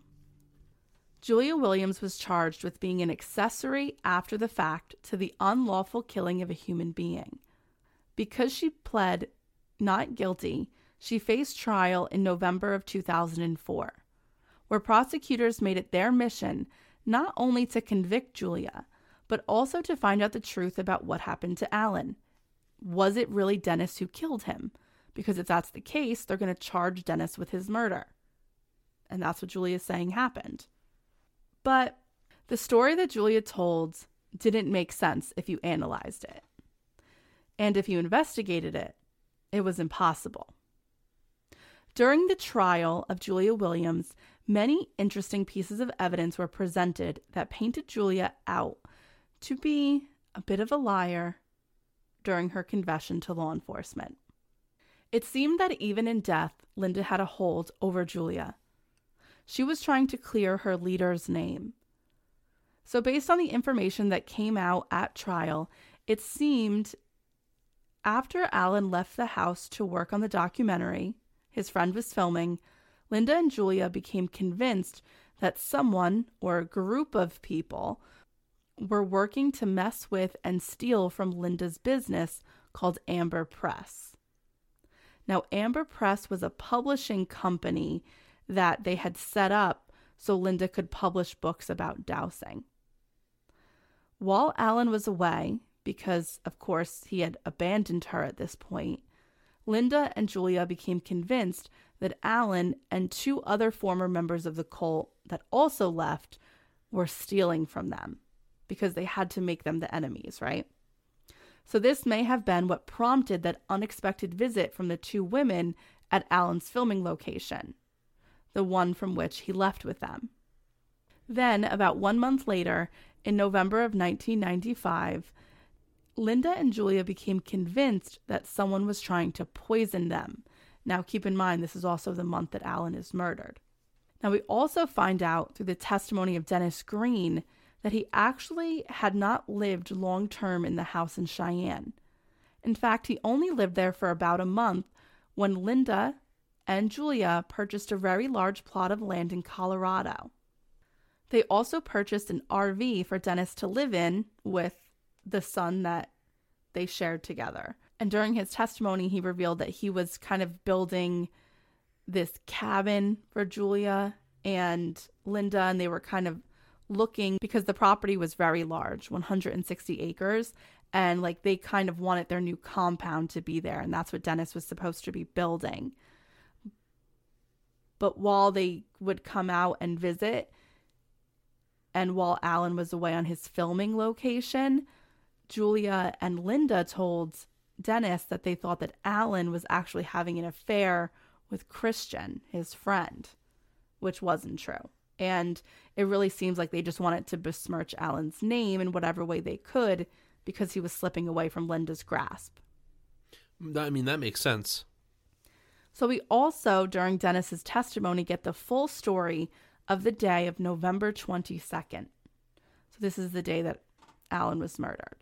D: Julia Williams was charged with being an accessory after the fact to the unlawful killing of a human being. Because she pled not guilty, she faced trial in November of 2004, where prosecutors made it their mission not only to convict Julia, but also to find out the truth about what happened to Allen. Was it really Dennis who killed him? Because if that's the case, they're going to charge Dennis with his murder. And that's what Julia is saying happened. But the story that Julia told didn't make sense if you analyzed it. And if you investigated it, it was impossible. During the trial of Julia Williams, many interesting pieces of evidence were presented that painted Julia out to be a bit of a liar during her confession to law enforcement. It seemed that even in death, Linda had a hold over Julia. She was trying to clear her leader's name. So, based on the information that came out at trial, it seemed after Allen left the house to work on the documentary his friend was filming, Linda and Julia became convinced that someone or a group of people were working to mess with and steal from Linda's business called Amber Press. Now, Amber Press was a publishing company that they had set up so Linda could publish books about dowsing. While Allen was away, because of course he had abandoned her at this point, Linda and Julia became convinced that Allen and two other former members of the cult that also left were stealing from them because they had to make them the enemies, right? So, this may have been what prompted that unexpected visit from the two women at Allen's filming location, the one from which he left with them. Then, about one month later, in November of 1995, Linda and Julia became convinced that someone was trying to poison them. Now, keep in mind, this is also the month that Allen is murdered. Now, we also find out through the testimony of Dennis Green that he actually had not lived long term in the house in Cheyenne. In fact, he only lived there for about a month when Linda and Julia purchased a very large plot of land in Colorado. They also purchased an RV for Dennis to live in with the son that they shared together. And during his testimony, he revealed that he was kind of building this cabin for Julia and Linda, and they were kind of looking because the property was very large 160 acres and like they kind of wanted their new compound to be there and that's what Dennis was supposed to be building but while they would come out and visit and while Allen was away on his filming location Julia and Linda told Dennis that they thought that Allen was actually having an affair with Christian, his friend, which wasn't true. And it really seems like they just wanted to besmirch Allen's name in whatever way they could because he was slipping away from Linda's grasp.
E: I mean, that makes sense.
D: So we also, during Dennis's testimony, get the full story of the day of November 22nd. So this is the day that Allen was murdered.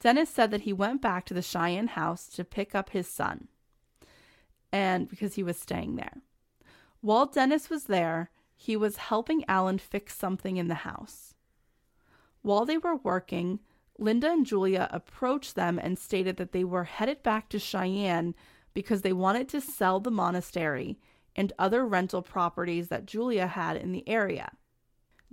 D: Dennis said that he went back to the Cheyenne house to pick up his son, and because he was staying there. While Dennis was there, he was helping Allen fix something in the house. While they were working, Linda and Julia approached them and stated that they were headed back to Cheyenne because they wanted to sell the monastery and other rental properties that Julia had in the area.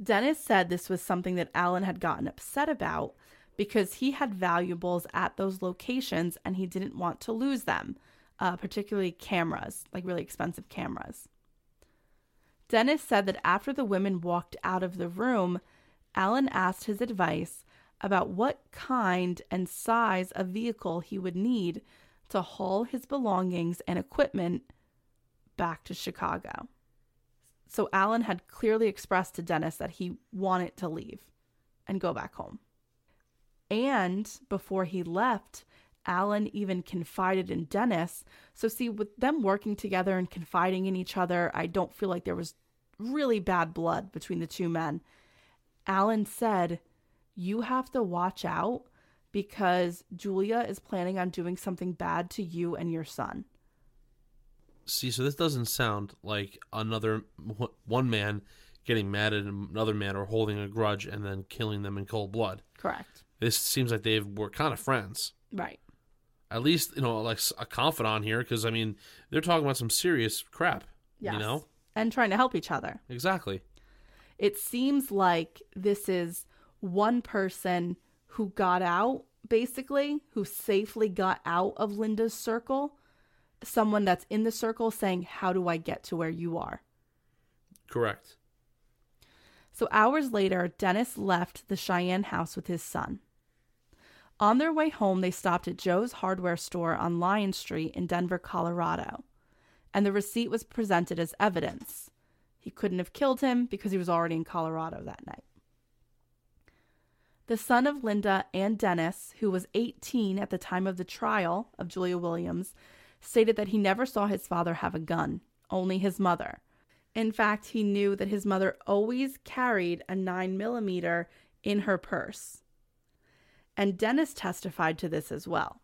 D: Dennis said this was something that Allen had gotten upset about because he had valuables at those locations and he didn't want to lose them, uh, particularly cameras, like really expensive cameras. Dennis said that after the women walked out of the room, Allen asked his advice about what kind and size of vehicle he would need to haul his belongings and equipment back to Chicago. So Allen had clearly expressed to Dennis that he wanted to leave and go back home. And before he left, Allen even confided in Dennis. So, see, with them working together and confiding in each other, I don't feel like there was really bad blood between the two men. Allen said, You have to watch out because Julia is planning on doing something bad to you and your son.
E: See, so this doesn't sound like another one man getting mad at another man or holding a grudge and then killing them in cold blood.
D: Correct.
E: This seems like they were kind of friends.
D: Right.
E: At least, you know, like a confidant here, because, I mean, they're talking about some serious crap.
D: Yes.
E: You know?
D: And trying to help each other.
E: Exactly.
D: It seems like this is one person who got out, basically, who safely got out of Linda's circle. Someone that's in the circle saying, How do I get to where you are?
E: Correct.
D: So, hours later, Dennis left the Cheyenne house with his son. On their way home, they stopped at Joe's hardware store on Lion Street in Denver, Colorado, and the receipt was presented as evidence. He couldn't have killed him because he was already in Colorado that night. The son of Linda and Dennis, who was 18 at the time of the trial of Julia Williams, stated that he never saw his father have a gun, only his mother. In fact, he knew that his mother always carried a 9 millimeter in her purse and Dennis testified to this as well.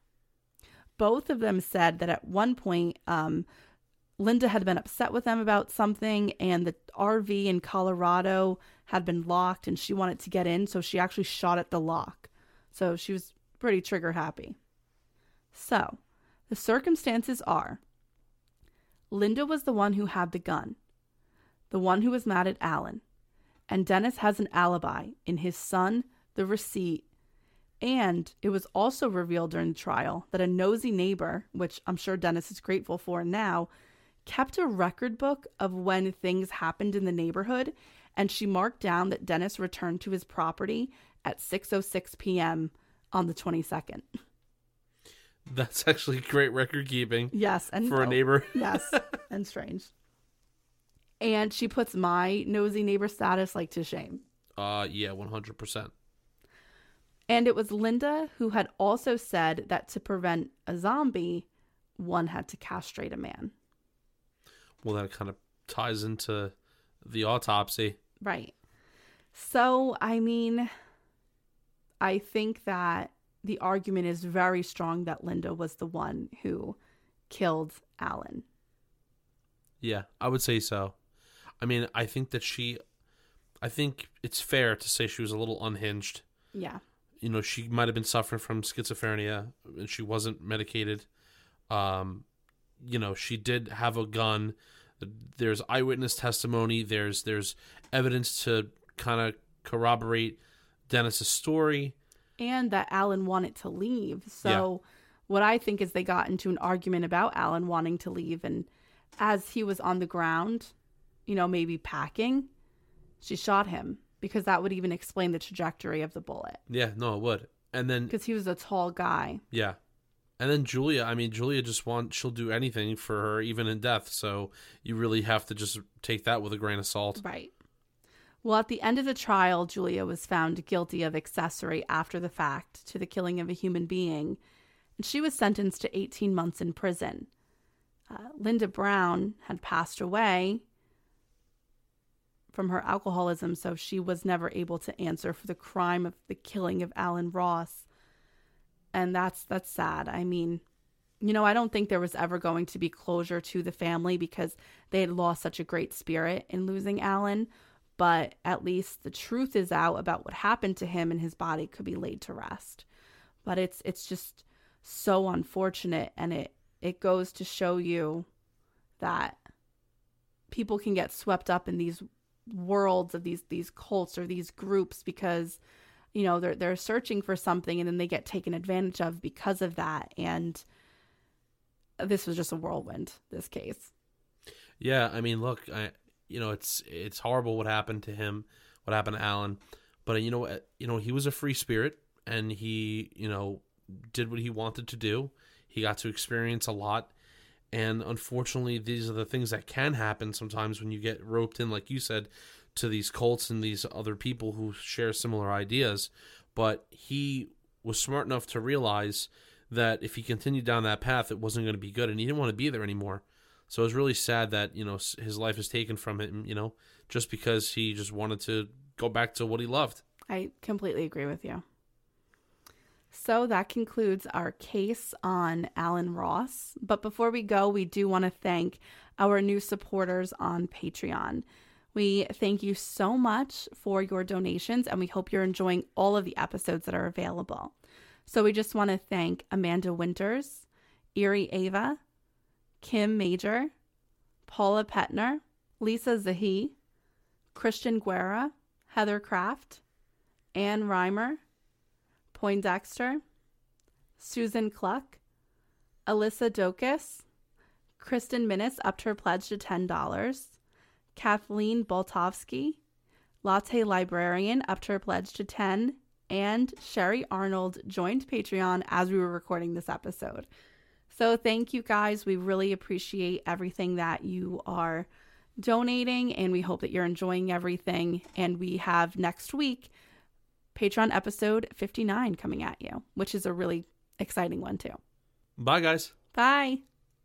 D: Both of them said that at one point, um, Linda had been upset with them about something, and the RV in Colorado had been locked, and she wanted to get in, so she actually shot at the lock. So she was pretty trigger happy. So, the circumstances are Linda was the one who had the gun, the one who was mad at Allen, and Dennis has an alibi in his son, the receipt, and it was also revealed during the trial that a nosy neighbor, which I'm sure Dennis is grateful for now, kept a record book of when things happened in the neighborhood, and she marked down that Dennis returned to his property at 6:06 p.m. on the 22nd.
E: That's actually great record keeping.
D: Yes, and
E: for a neighbor.
D: yes, and strange. And she puts my nosy neighbor status like to shame.
E: Uh yeah, 100%.
D: And it was Linda who had also said that to prevent a zombie, one had to castrate a man.
E: Well, that kind of ties into the autopsy.
D: Right. So, I mean, I think that the argument is very strong that Linda was the one who killed Allen.
E: Yeah, I would say so. I mean, I think that she, I think it's fair to say she was a little unhinged.
D: Yeah
E: you know she might have been suffering from schizophrenia and she wasn't medicated. Um you know she did have a gun. There's eyewitness testimony. There's there's evidence to kind of corroborate dennis's story.
D: And that allen wanted to leave. So yeah. what i think is they got into an argument about allen wanting to leave and as he was on the ground you know maybe packing she shot him because that would even explain the trajectory of the bullet.
E: Yeah, no, it would. And then
D: because he was a tall guy.
E: Yeah. And then Julia, I mean, Julia just wants, she'll do anything for her, even in death. So you really have to just take that with a grain of salt.
D: Right. Well, at the end of the trial, Julia was found guilty of accessory after the fact to the killing of a human being, and she was sentenced to 18 months in prison. Uh, Linda Brown had passed away from her alcoholism, so she was never able to answer for the crime of the killing of Allen Ross. And that's that's sad. I mean, you know, I don't think there was ever going to be closure to the family because they had lost such a great spirit in losing Allen, but at least the truth is out about what happened to him and his body could be laid to rest. But it's it's just so unfortunate and it it goes to show you that people can get swept up in these worlds of these these cults or these groups because you know they're they're searching for something and then they get taken advantage of because of that. And this was just a whirlwind this case.
E: Yeah i mean look i you know it's it's horrible what happened to him what happened to allen. But uh, you know uh, you know he was a free spirit and he you know did what he wanted to do. He got to experience a lot and unfortunately, these are the things that can happen sometimes when you get roped in, like you said, to these cults and these other people who share similar ideas. But he was smart enough to realize that if he continued down that path, it wasn't going to be good, and he didn't want to be there anymore. So it was really sad that you know his life is taken from him. You know, just because he just wanted to go back to what he loved.
D: I completely agree with you. So that concludes our case on Allen Ross. But before we go, we do want to thank our new supporters on Patreon. We thank you so much for your donations and we hope you're enjoying all of the episodes that are available. So we just want to thank Amanda Winters, Erie Ava, Kim Major, Paula Petner, Lisa Zahi, Christian Guerra, Heather Kraft, Ann Reimer, Poindexter, Susan Cluck, Alyssa Dokus, Kristen Minnis upped her pledge to $10, Kathleen Boltovsky, Latte Librarian upped her pledge to 10 and Sherry Arnold joined Patreon as we were recording this episode. So thank you guys. We really appreciate everything that you are donating and we hope that you're enjoying everything. And we have next week Patreon episode 59 coming at you, which is a really exciting one too.
E: Bye, guys.
D: Bye.